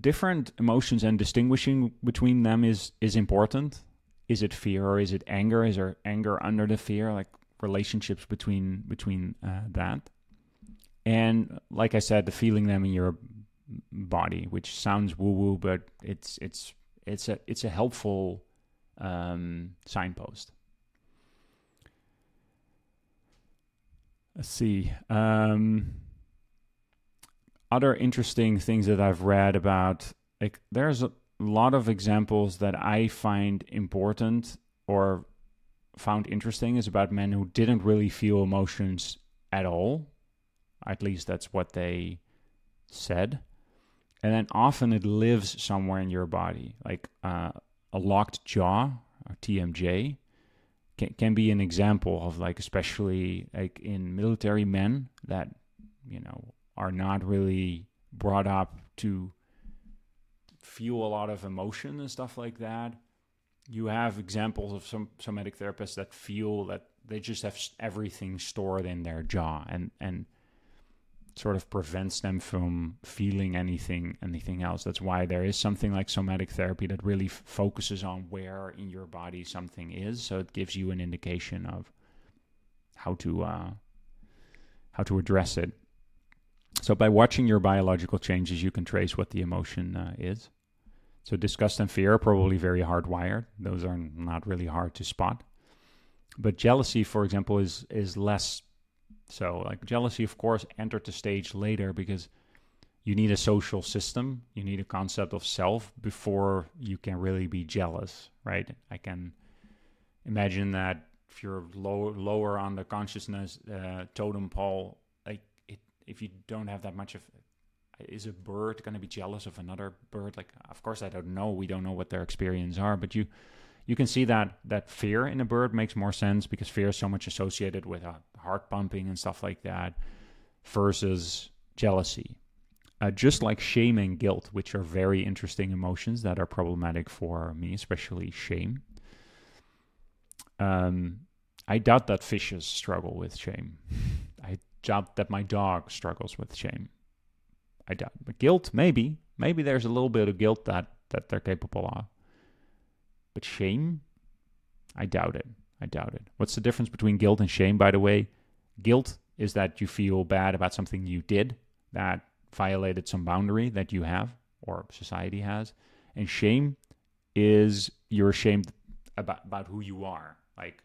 A: different emotions and distinguishing between them is is important. Is it fear or is it anger? Is there anger under the fear? Like relationships between between uh, that and like I said, the feeling them in your body, which sounds woo woo, but it's it's it's a it's a helpful um, signpost. Let's see. Um, other interesting things that I've read about, like there's a lot of examples that I find important or found interesting is about men who didn't really feel emotions at all at least that's what they said. And then often it lives somewhere in your body, like uh, a locked jaw, or TMJ, can, can be an example of like, especially like in military men that, you know, are not really brought up to feel a lot of emotion and stuff like that. You have examples of some somatic therapists that feel that they just have everything stored in their jaw and and sort of prevents them from feeling anything anything else that's why there is something like somatic therapy that really f- focuses on where in your body something is so it gives you an indication of how to uh, how to address it. So by watching your biological changes, you can trace what the emotion uh, is. So disgust and fear are probably very hardwired. Those are not really hard to spot. But jealousy, for example, is is less so. Like jealousy, of course, entered the stage later because you need a social system. You need a concept of self before you can really be jealous, right? I can imagine that if you're low, lower on the consciousness uh, totem pole, like it, if you don't have that much of, is a bird going to be jealous of another bird? Like, of course, I don't know. We don't know what their experience are, but you, you can see that that fear in a bird makes more sense because fear is so much associated with uh, heart pumping and stuff like that, versus jealousy. Uh, just like shame and guilt, which are very interesting emotions that are problematic for me, especially shame. Um, I doubt that fishes struggle with shame. I doubt that my dog struggles with shame. I doubt. But guilt, maybe. Maybe there's a little bit of guilt that, that they're capable of. But shame? I doubt it. I doubt it. What's the difference between guilt and shame, by the way? Guilt is that you feel bad about something you did that violated some boundary that you have or society has. And shame is you're ashamed about, about who you are. Like,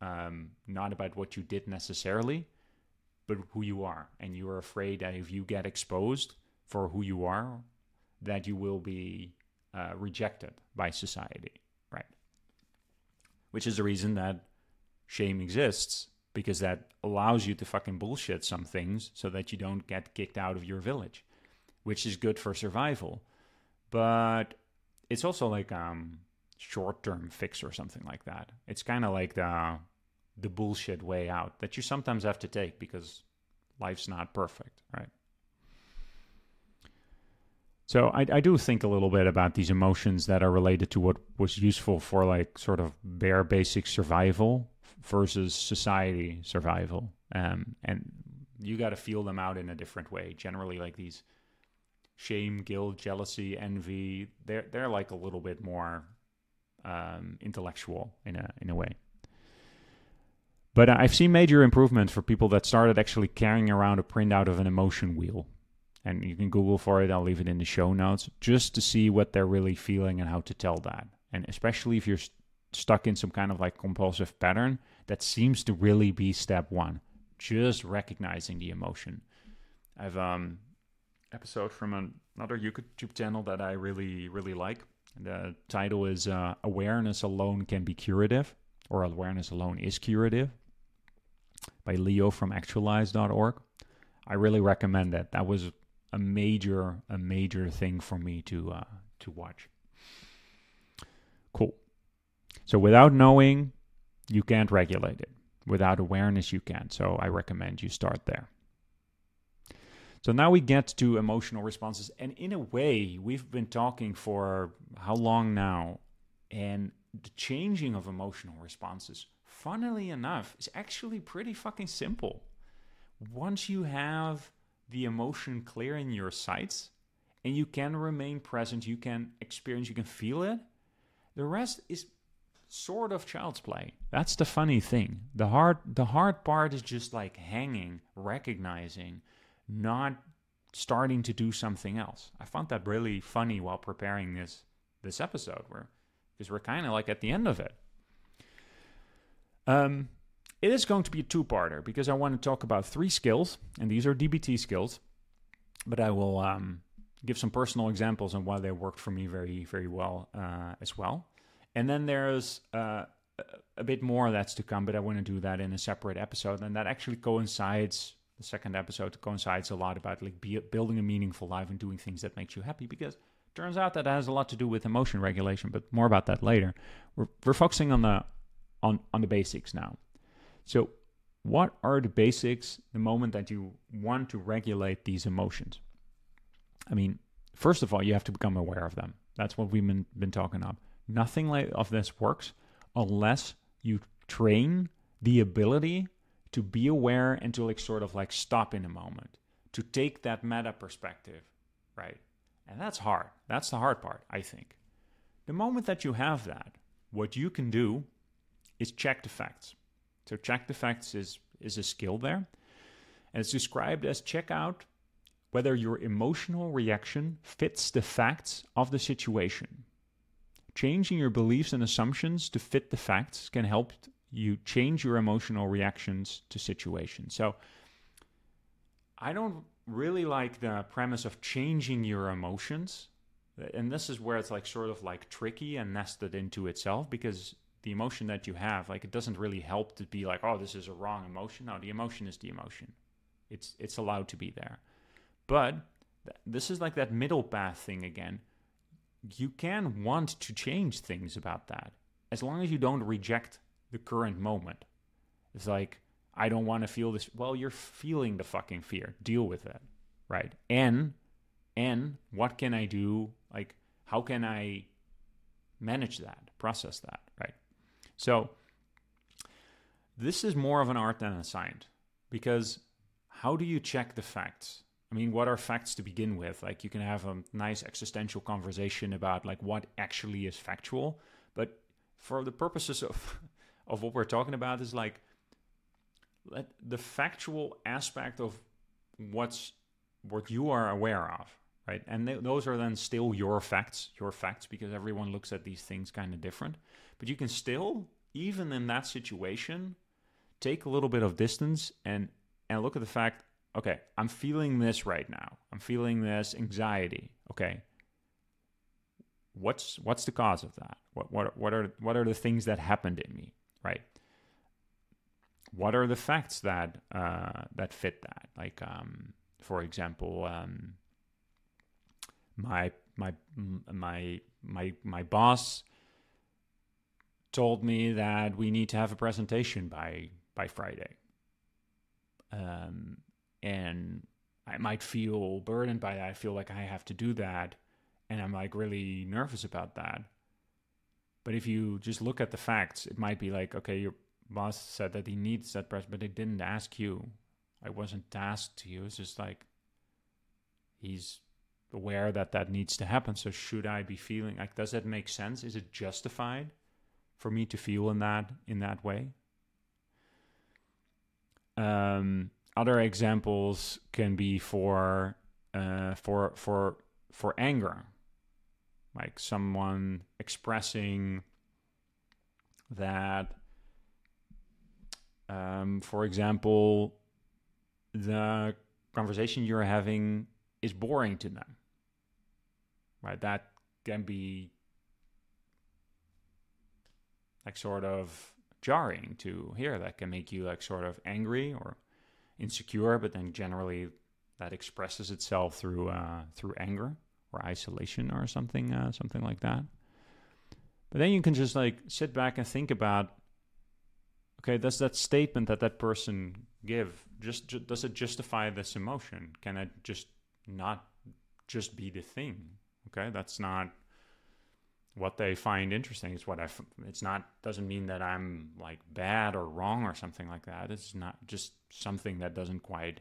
A: um, not about what you did necessarily, but who you are. And you are afraid that if you get exposed for who you are, that you will be uh, rejected by society? Which is the reason that shame exists because that allows you to fucking bullshit some things so that you don't get kicked out of your village, which is good for survival. But it's also like um short-term fix or something like that. It's kind of like the the bullshit way out that you sometimes have to take because life's not perfect, right? So I, I do think a little bit about these emotions that are related to what was useful for like sort of bare basic survival versus society survival. Um, and you got to feel them out in a different way. Generally, like these shame, guilt, jealousy, envy, they're they're like a little bit more um, intellectual in a in a way. But I've seen major improvement for people that started actually carrying around a printout of an emotion wheel. And you can Google for it, I'll leave it in the show notes, just to see what they're really feeling and how to tell that. And especially if you're st- stuck in some kind of like compulsive pattern, that seems to really be step one. Just recognizing the emotion. I have um episode from an, another YouTube channel that I really, really like. The title is uh, Awareness Alone Can Be Curative, or Awareness Alone is Curative by Leo from actualized.org. I really recommend that. That was a major a major thing for me to uh, to watch. Cool. So without knowing, you can't regulate it. Without awareness, you can't. So I recommend you start there. So now we get to emotional responses. And in a way, we've been talking for how long now? And the changing of emotional responses funnily enough, is actually pretty fucking simple. Once you have the emotion clear in your sights and you can remain present, you can experience, you can feel it, the rest is sort of child's play. That's the funny thing. The hard the hard part is just like hanging, recognizing, not starting to do something else. I found that really funny while preparing this this episode where because we're kind of like at the end of it. Um, it is going to be a two-parter because I want to talk about three skills, and these are DBT skills. But I will um, give some personal examples on why they worked for me very, very well uh, as well. And then there's uh, a bit more that's to come, but I want to do that in a separate episode, and that actually coincides. The second episode coincides a lot about like be, building a meaningful life and doing things that makes you happy because turns out that has a lot to do with emotion regulation. But more about that later. We're, we're focusing on the on, on the basics now. So, what are the basics the moment that you want to regulate these emotions? I mean, first of all, you have to become aware of them. That's what we've been, been talking about. Nothing like of this works unless you train the ability to be aware and to like sort of like stop in a moment, to take that meta perspective, right? And that's hard. That's the hard part, I think. The moment that you have that, what you can do is check the facts. So check the facts is is a skill there. And it's described as check out whether your emotional reaction fits the facts of the situation. Changing your beliefs and assumptions to fit the facts can help you change your emotional reactions to situations. So, I don't really like the premise of changing your emotions. And this is where it's like sort of like tricky and nested into itself because the emotion that you have, like it doesn't really help to be like, oh, this is a wrong emotion. No, the emotion is the emotion. It's it's allowed to be there. But th- this is like that middle path thing again. You can want to change things about that as long as you don't reject the current moment. It's like I don't want to feel this. Well, you're feeling the fucking fear. Deal with it, right? And and what can I do? Like, how can I manage that, process that? So this is more of an art than a science because how do you check the facts? I mean, what are facts to begin with? Like, you can have a nice existential conversation about like what actually is factual, but for the purposes of of what we're talking about, is like let the factual aspect of what's what you are aware of, right? And th- those are then still your facts, your facts, because everyone looks at these things kind of different. But you can still, even in that situation, take a little bit of distance and and look at the fact. Okay, I'm feeling this right now. I'm feeling this anxiety. Okay, what's what's the cause of that? What what what are what are the things that happened in me? Right what are the facts that uh, that fit that? Like, um, for example, um, my my my my my boss told me that we need to have a presentation by by Friday, um, and I might feel burdened by that. I feel like I have to do that, and I'm like really nervous about that. But if you just look at the facts, it might be like, okay, you're boss said that he needs that press, but they didn't ask you. I wasn't tasked to you. It's just like he's aware that that needs to happen. So should I be feeling like does that make sense? Is it justified for me to feel in that in that way? Um, other examples can be for uh, for for for anger, like someone expressing that um, for example, the conversation you're having is boring to them. Right? That can be like sort of jarring to hear. That can make you like sort of angry or insecure, but then generally that expresses itself through uh, through anger or isolation or something uh, something like that. But then you can just like sit back and think about okay does that statement that that person give just ju- does it justify this emotion can it just not just be the thing okay that's not what they find interesting. It's what I it's not doesn't mean that i'm like bad or wrong or something like that. It's not just something that doesn't quite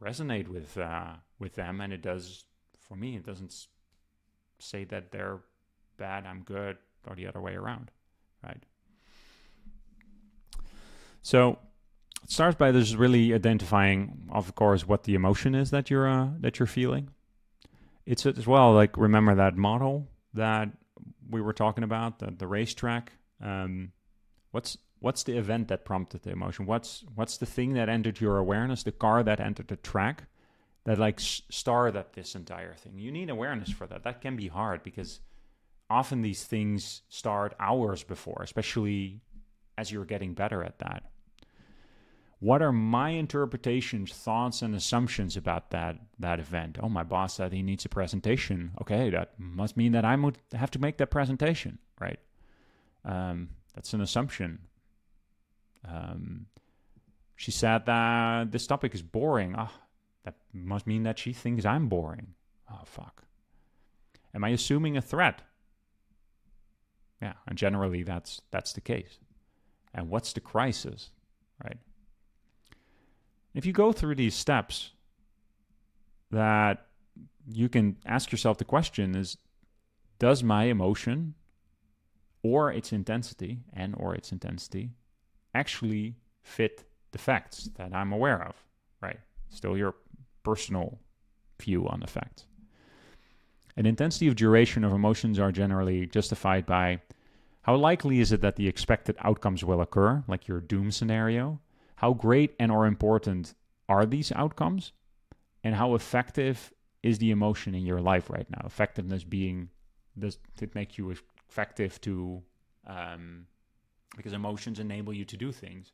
A: resonate with uh with them. And it does for me it doesn't say that they're bad i'm good or the other way around right? So it starts by just really identifying, of course, what the emotion is that you're uh, that you're feeling. It's as well like remember that model that we were talking about, the, the racetrack. Um, what's what's the event that prompted the emotion? What's what's the thing that entered your awareness? The car that entered the track that like started this entire thing. You need awareness for that. That can be hard because often these things start hours before, especially as you're getting better at that what are my interpretations, thoughts, and assumptions about that that event? Oh, my boss said he needs a presentation. Okay, that must mean that I would have to make that presentation, right? Um, that's an assumption. Um, she said that this topic is boring. Ah, oh, that must mean that she thinks I'm boring. Oh, fuck. Am I assuming a threat? Yeah, and generally that's that's the case. And what's the crisis, right? If you go through these steps, that you can ask yourself the question is does my emotion or its intensity and or its intensity actually fit the facts that I'm aware of, right? Still your personal view on the facts. An intensity of duration of emotions are generally justified by how likely is it that the expected outcomes will occur, like your doom scenario? How great and or important are these outcomes? And how effective is the emotion in your life right now? Effectiveness being does it make you effective to um, because emotions enable you to do things.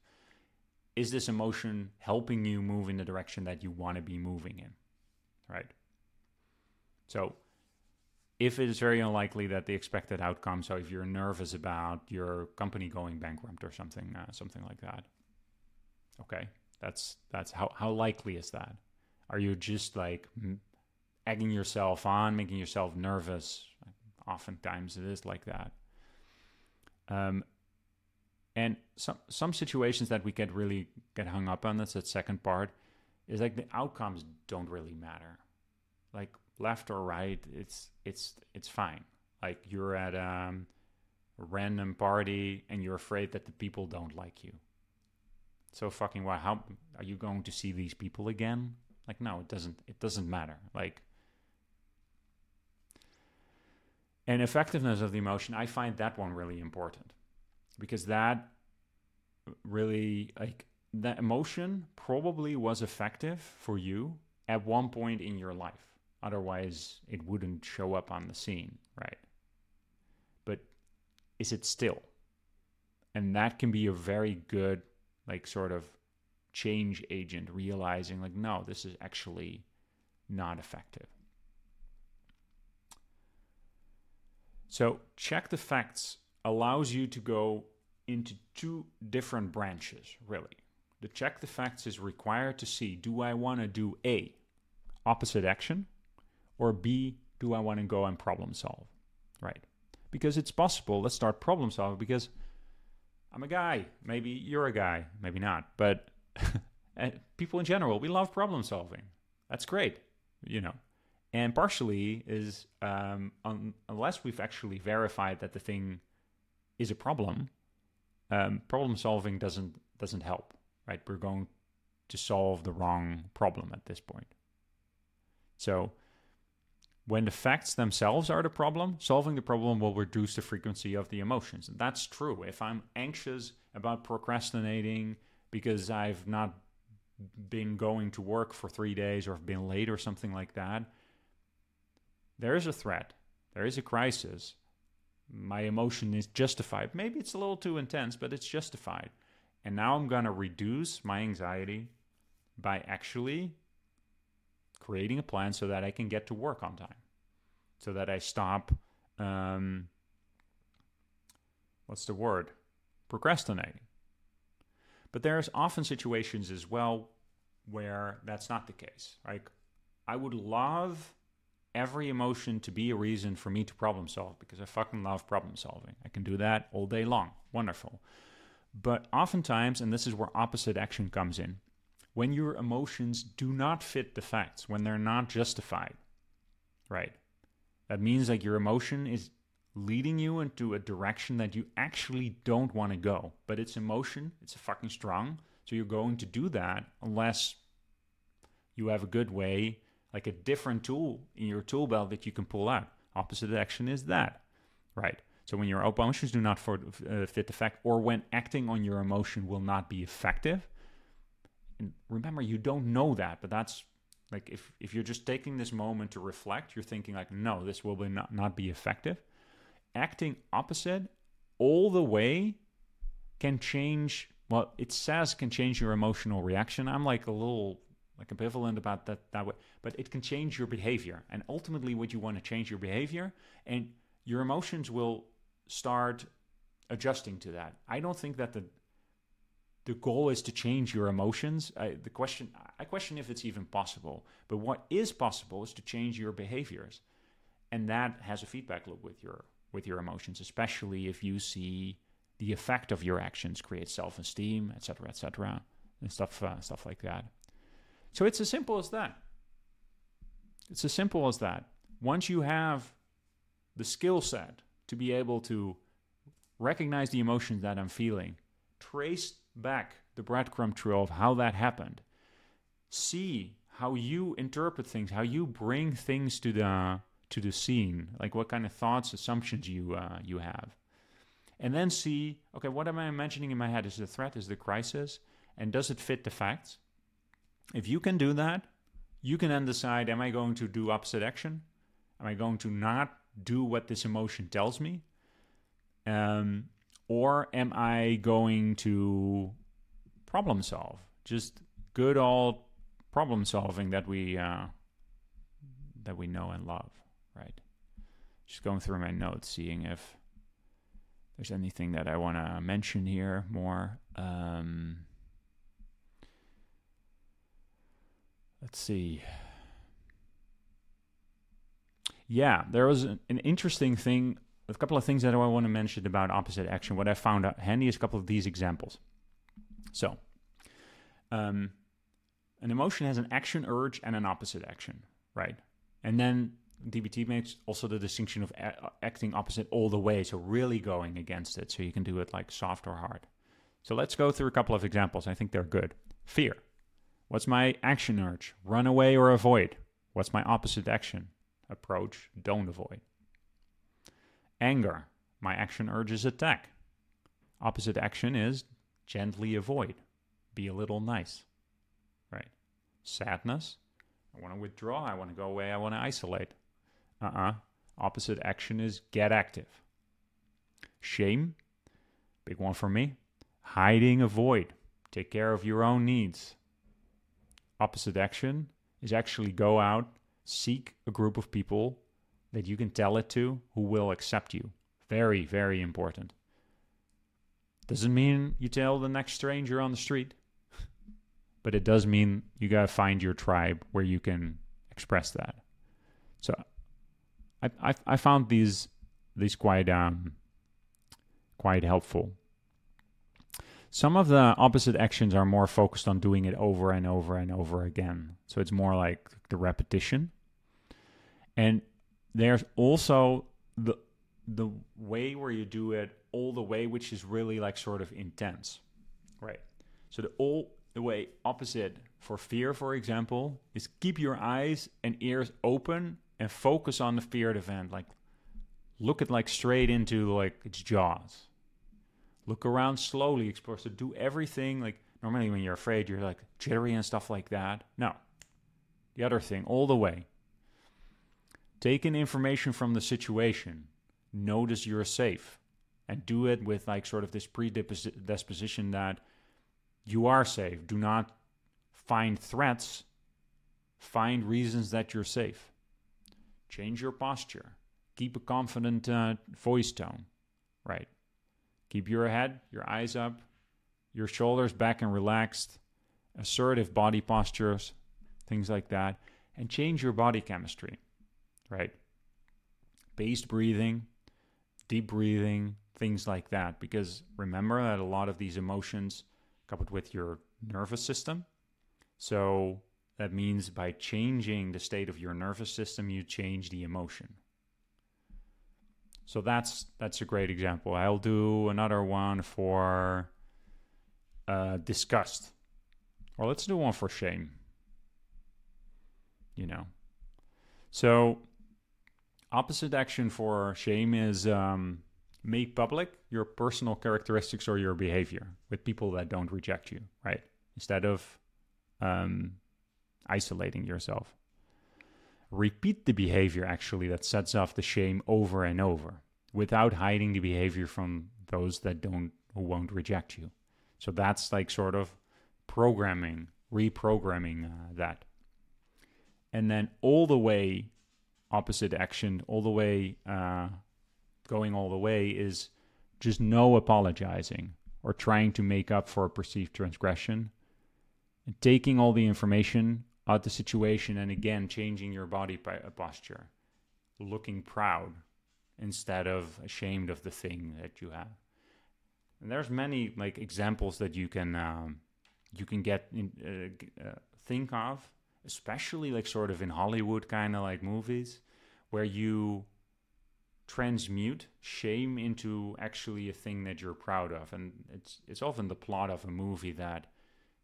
A: Is this emotion helping you move in the direction that you want to be moving in? Right. So if it is very unlikely that the expected outcome, so if you're nervous about your company going bankrupt or something, uh, something like that, okay, that's that's how how likely is that? Are you just like egging yourself on, making yourself nervous? Oftentimes it is like that. Um, and some some situations that we get really get hung up on. That's that second part. Is like the outcomes don't really matter. Like left or right, it's it's it's fine. Like you're at um, a random party and you're afraid that the people don't like you. So fucking why? How are you going to see these people again? Like no, it doesn't. It doesn't matter. Like and effectiveness of the emotion, I find that one really important because that really like that emotion probably was effective for you at one point in your life Otherwise, it wouldn't show up on the scene, right? But is it still? And that can be a very good, like, sort of change agent, realizing, like, no, this is actually not effective. So, check the facts allows you to go into two different branches, really. The check the facts is required to see do I want to do A, opposite action, or B, do I want to go and problem solve? Right. Because it's possible. Let's start problem solving because I'm a guy. Maybe you're a guy. Maybe not. But people in general, we love problem solving. That's great, you know. And partially is um, un- unless we've actually verified that the thing is a problem, um, problem solving doesn't doesn't help. Right? We're going to solve the wrong problem at this point. So when the facts themselves are the problem, solving the problem will reduce the frequency of the emotions. And that's true. If I'm anxious about procrastinating because I've not been going to work for three days or have been late or something like that, there is a threat, there is a crisis. My emotion is justified. Maybe it's a little too intense, but it's justified. And now I'm going to reduce my anxiety by actually creating a plan so that I can get to work on time, so that I stop. Um, what's the word? Procrastinating. But there's often situations as well where that's not the case. Like, I would love every emotion to be a reason for me to problem solve because I fucking love problem solving. I can do that all day long. Wonderful. But oftentimes, and this is where opposite action comes in, when your emotions do not fit the facts, when they're not justified, right? That means like your emotion is leading you into a direction that you actually don't want to go. But it's emotion, it's a fucking strong. So you're going to do that unless you have a good way, like a different tool in your tool belt that you can pull out. Opposite action is that, right? So when your emotions do not for, uh, fit the fact, or when acting on your emotion will not be effective, and remember you don't know that but that's like if if you're just taking this moment to reflect you're thinking like no this will be not, not be effective. Acting opposite all the way can change well it says can change your emotional reaction. I'm like a little like ambivalent about that that way but it can change your behavior. And ultimately what you want to change your behavior and your emotions will start adjusting to that. I don't think that the the goal is to change your emotions. I, the question I question if it's even possible. But what is possible is to change your behaviors, and that has a feedback loop with your with your emotions, especially if you see the effect of your actions create self-esteem, etc., etc., and stuff uh, stuff like that. So it's as simple as that. It's as simple as that. Once you have the skill set to be able to recognize the emotions that I'm feeling, trace back the breadcrumb trail of how that happened. See how you interpret things, how you bring things to the to the scene, like what kind of thoughts, assumptions you uh, you have, and then see, okay, what am I imagining in my head? Is the threat? Is the crisis? And does it fit the facts? If you can do that, you can then decide: Am I going to do opposite action? Am I going to not do what this emotion tells me? Um, or am I going to problem solve? Just good old problem solving that we uh, that we know and love, right? Just going through my notes, seeing if there's anything that I want to mention here more. Um, let's see. Yeah, there was an, an interesting thing, a couple of things that I want to mention about opposite action. What I found handy is a couple of these examples. So, um, an emotion has an action urge and an opposite action, right? And then DBT makes also the distinction of a- acting opposite all the way, so really going against it. So you can do it like soft or hard. So let's go through a couple of examples. I think they're good. Fear. What's my action urge? Run away or avoid. What's my opposite action? approach, don't avoid. Anger, my action urges attack. Opposite action is gently avoid, be a little nice, right? Sadness, I want to withdraw, I want to go away, I want to isolate. Uh uh-uh. uh Opposite action is get active. Shame, big one for me. Hiding, avoid, take care of your own needs. Opposite action is actually go out seek a group of people that you can tell it to who will accept you. Very, very important. Doesn't mean you tell the next stranger on the street, but it does mean you got to find your tribe where you can express that. So I, I, I found these these quite um quite helpful. Some of the opposite actions are more focused on doing it over and over and over again. So it's more like the repetition. And there's also the the way where you do it all the way, which is really like sort of intense, right? So the all the way opposite for fear, for example, is keep your eyes and ears open and focus on the feared event. Like look at like straight into like its jaws. Look around slowly, explore. So do everything like normally when you're afraid, you're like jittery and stuff like that. No, the other thing, all the way. Take in information from the situation. Notice you're safe. And do it with like sort of this predisposition that you are safe. Do not find threats. Find reasons that you're safe. Change your posture. Keep a confident uh, voice tone. Right. Keep your head, your eyes up, your shoulders back and relaxed. Assertive body postures, things like that. And change your body chemistry right? Paced breathing, deep breathing, things like that. Because remember that a lot of these emotions coupled with your nervous system. So that means by changing the state of your nervous system, you change the emotion. So that's that's a great example. I'll do another one for uh, disgust, or let's do one for shame. You know, so Opposite action for shame is um, make public your personal characteristics or your behavior with people that don't reject you, right? Instead of um, isolating yourself. Repeat the behavior actually that sets off the shame over and over without hiding the behavior from those that don't who won't reject you. So that's like sort of programming, reprogramming uh, that. And then all the way opposite action all the way, uh, going all the way, is just no apologizing or trying to make up for a perceived transgression. And taking all the information out the situation and again changing your body uh, posture, looking proud instead of ashamed of the thing that you have. And there's many like examples that you can um, you can get in, uh, uh, think of especially like sort of in Hollywood kind of like movies where you transmute shame into actually a thing that you're proud of. And it's it's often the plot of a movie that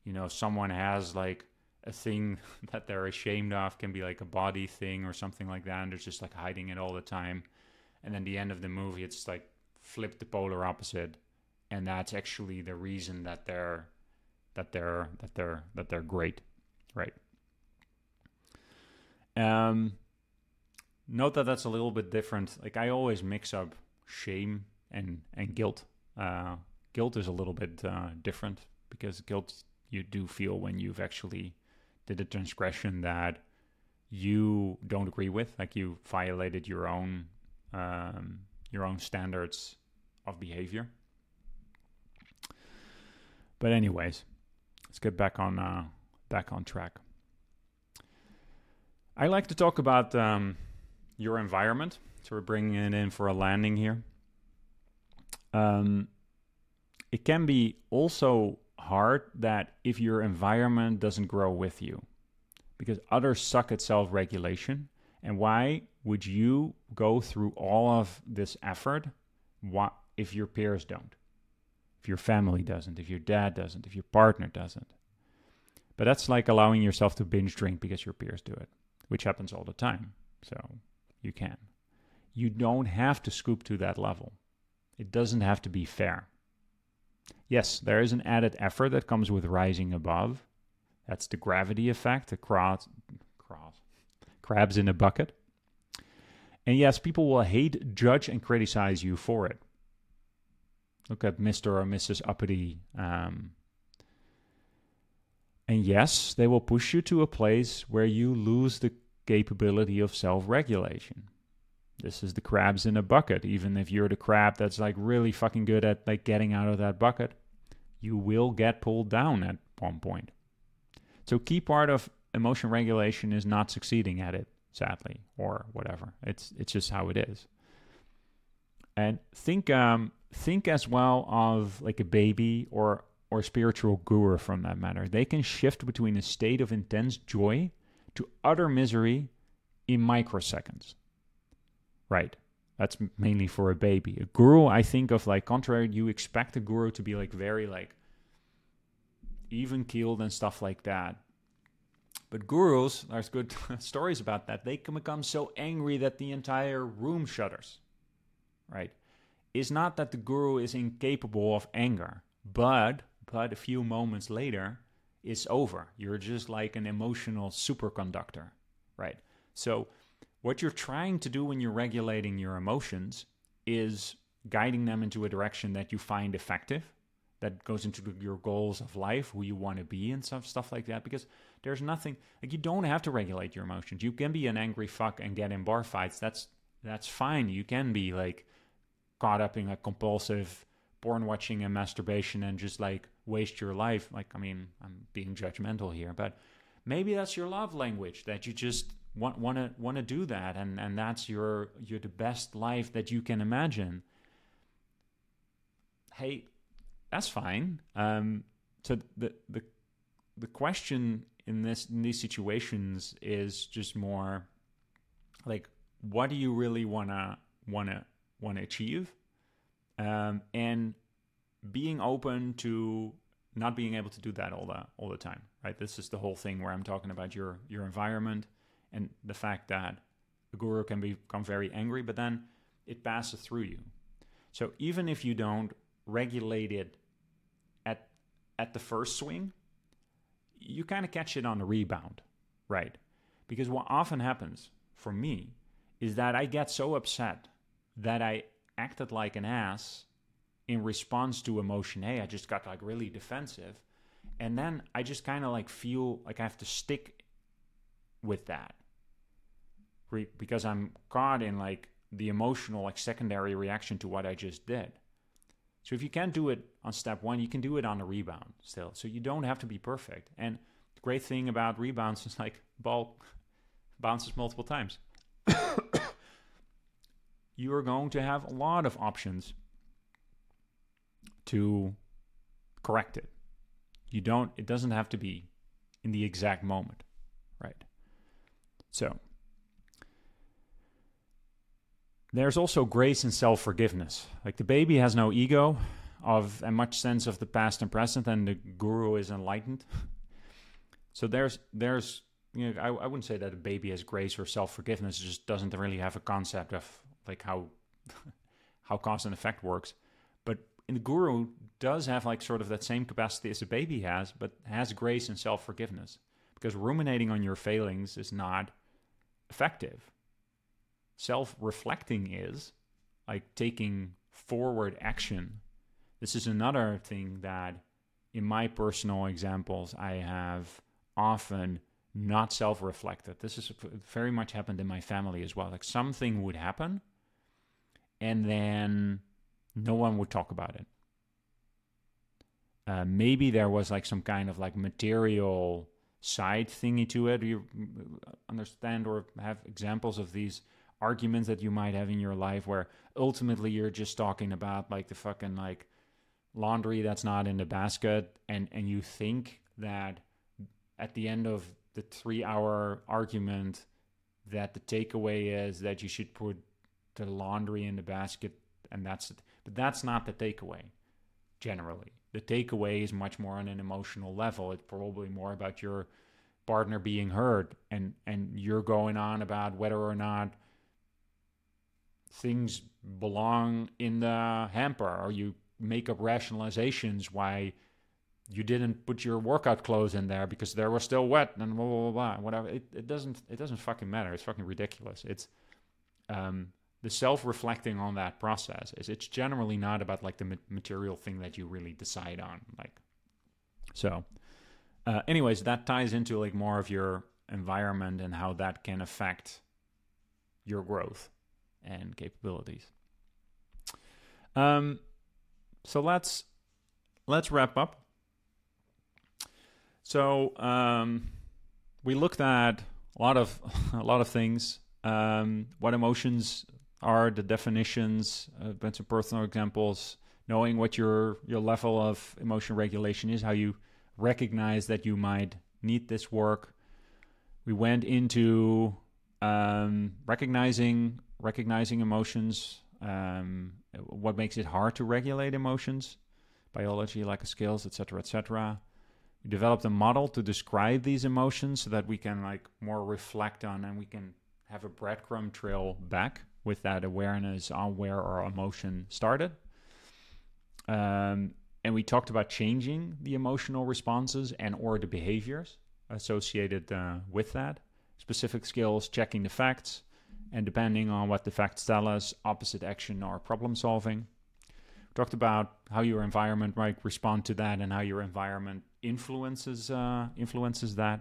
A: you know someone has like a thing that they're ashamed of can be like a body thing or something like that and they're just like hiding it all the time. And then the end of the movie it's like flip the polar opposite and that's actually the reason that they're that they're that they're that they're great. Right um note that that's a little bit different. Like I always mix up shame and and guilt. Uh, guilt is a little bit uh, different because guilt you do feel when you've actually did a transgression that you don't agree with, like you violated your own um, your own standards of behavior. But anyways, let's get back on uh, back on track. I like to talk about um, your environment. So we're bringing it in for a landing here. Um, it can be also hard that if your environment doesn't grow with you, because others suck at self regulation. And why would you go through all of this effort if your peers don't? If your family doesn't, if your dad doesn't, if your partner doesn't. But that's like allowing yourself to binge drink because your peers do it, which happens all the time. So you can. You don't have to scoop to that level. It doesn't have to be fair. Yes, there is an added effort that comes with rising above. That's the gravity effect, the cross, cross, crabs in a bucket. And yes, people will hate, judge, and criticize you for it. Look at Mr. or Mrs. Uppity. Um, and yes, they will push you to a place where you lose the capability of self regulation. This is the crabs in a bucket. Even if you're the crab that's like really fucking good at like getting out of that bucket, you will get pulled down at one point. So key part of emotion regulation is not succeeding at it, sadly, or whatever. It's it's just how it is. And think um think as well of like a baby or or spiritual guru from that matter. They can shift between a state of intense joy to utter misery in microseconds. Right. That's mainly for a baby. A guru, I think of like contrary, you expect a guru to be like very like even keeled and stuff like that. But gurus, there's good stories about that. They can become so angry that the entire room shudders. Right? It's not that the guru is incapable of anger, but but a few moments later, it's over. You're just like an emotional superconductor, right? So, what you're trying to do when you're regulating your emotions is guiding them into a direction that you find effective, that goes into your goals of life, who you want to be, and stuff, stuff like that. Because there's nothing like you don't have to regulate your emotions. You can be an angry fuck and get in bar fights. That's that's fine. You can be like caught up in a compulsive porn watching and masturbation and just like waste your life. Like, I mean, I'm being judgmental here, but maybe that's your love language that you just want want to want to do that, and and that's your your the best life that you can imagine. Hey, that's fine. Um, so the the the question in this in these situations is just more like, what do you really wanna wanna want to achieve? Um, and being open to not being able to do that all the all the time, right? This is the whole thing where I'm talking about your your environment and the fact that a guru can become very angry, but then it passes through you. So even if you don't regulate it at at the first swing, you kind of catch it on the rebound, right? Because what often happens for me is that I get so upset that I acted like an ass in response to emotion A. I just got like really defensive. And then i just kind of like feel like i have to stick with that. Re- because i'm caught in like the emotional like secondary reaction to what i just did. So if you can't do it on step one you can do it on a rebound still. So you don't have to be perfect. And the great thing about rebounds is like ball bounces multiple times you are going to have a lot of options to correct it. You don't, it doesn't have to be in the exact moment, right? So, There's also grace and self forgiveness. Like the baby has no ego of and much sense of the past and present, and the guru is enlightened. So there's there's you know I, I wouldn't say that a baby has grace or self forgiveness. It just doesn't really have a concept of like how how cause and effect works. But in the guru does have like sort of that same capacity as a baby has, but has grace and self forgiveness because ruminating on your failings is not effective. Self reflecting is like taking forward action. This is another thing that in my personal examples I have often not self reflected. This is uh, very much happened in my family as well. Like something would happen and then no one would talk about it. Uh, maybe there was like some kind of like material side thingy to it. Do you understand or have examples of these arguments that you might have in your life where ultimately you're just talking about like the fucking like laundry that's not in the basket and and you think that at the end of the 3 hour argument that the takeaway is that you should put the laundry in the basket and that's it. But that's not the takeaway generally. The takeaway is much more on an emotional level. It's probably more about your partner being heard and and you're going on about whether or not things belong in the hamper or you make up rationalizations why you didn't put your workout clothes in there because they were still wet and blah blah blah, blah whatever it, it doesn't it doesn't fucking matter it's fucking ridiculous it's um the self-reflecting on that process is it's generally not about like the material thing that you really decide on like so uh, anyways that ties into like more of your environment and how that can affect your growth and capabilities. Um so let's let's wrap up. So um we looked at a lot of a lot of things um, what emotions are the definitions, uh, been some personal examples, knowing what your your level of emotion regulation is, how you recognize that you might need this work. We went into um, recognizing recognizing emotions, um, what makes it hard to regulate emotions, biology, lack of skills, etc., etc. We developed a model to describe these emotions so that we can like more reflect on and we can have a breadcrumb trail back with that awareness on where our emotion started. Um, and we talked about changing the emotional responses and or the behaviors associated uh, with that. Specific skills, checking the facts, and depending on what the facts tell us, opposite action or problem solving. We talked about how your environment might respond to that and how your environment influences uh, influences that.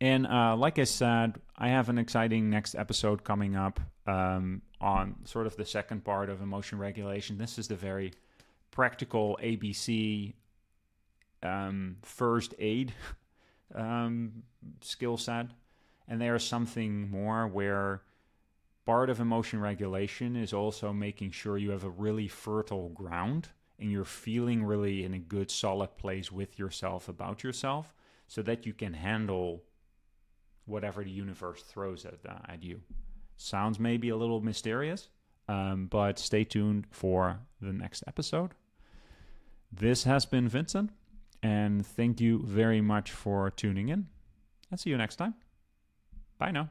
A: And uh, like I said, I have an exciting next episode coming up um, on sort of the second part of emotion regulation. This is the very practical ABC um, first aid um, skill set. And there's something more where part of emotion regulation is also making sure you have a really fertile ground and you're feeling really in a good solid place with yourself about yourself so that you can handle whatever the universe throws at, uh, at you. Sounds maybe a little mysterious, um, but stay tuned for the next episode. This has been Vincent, and thank you very much for tuning in. And see you next time. Bye now.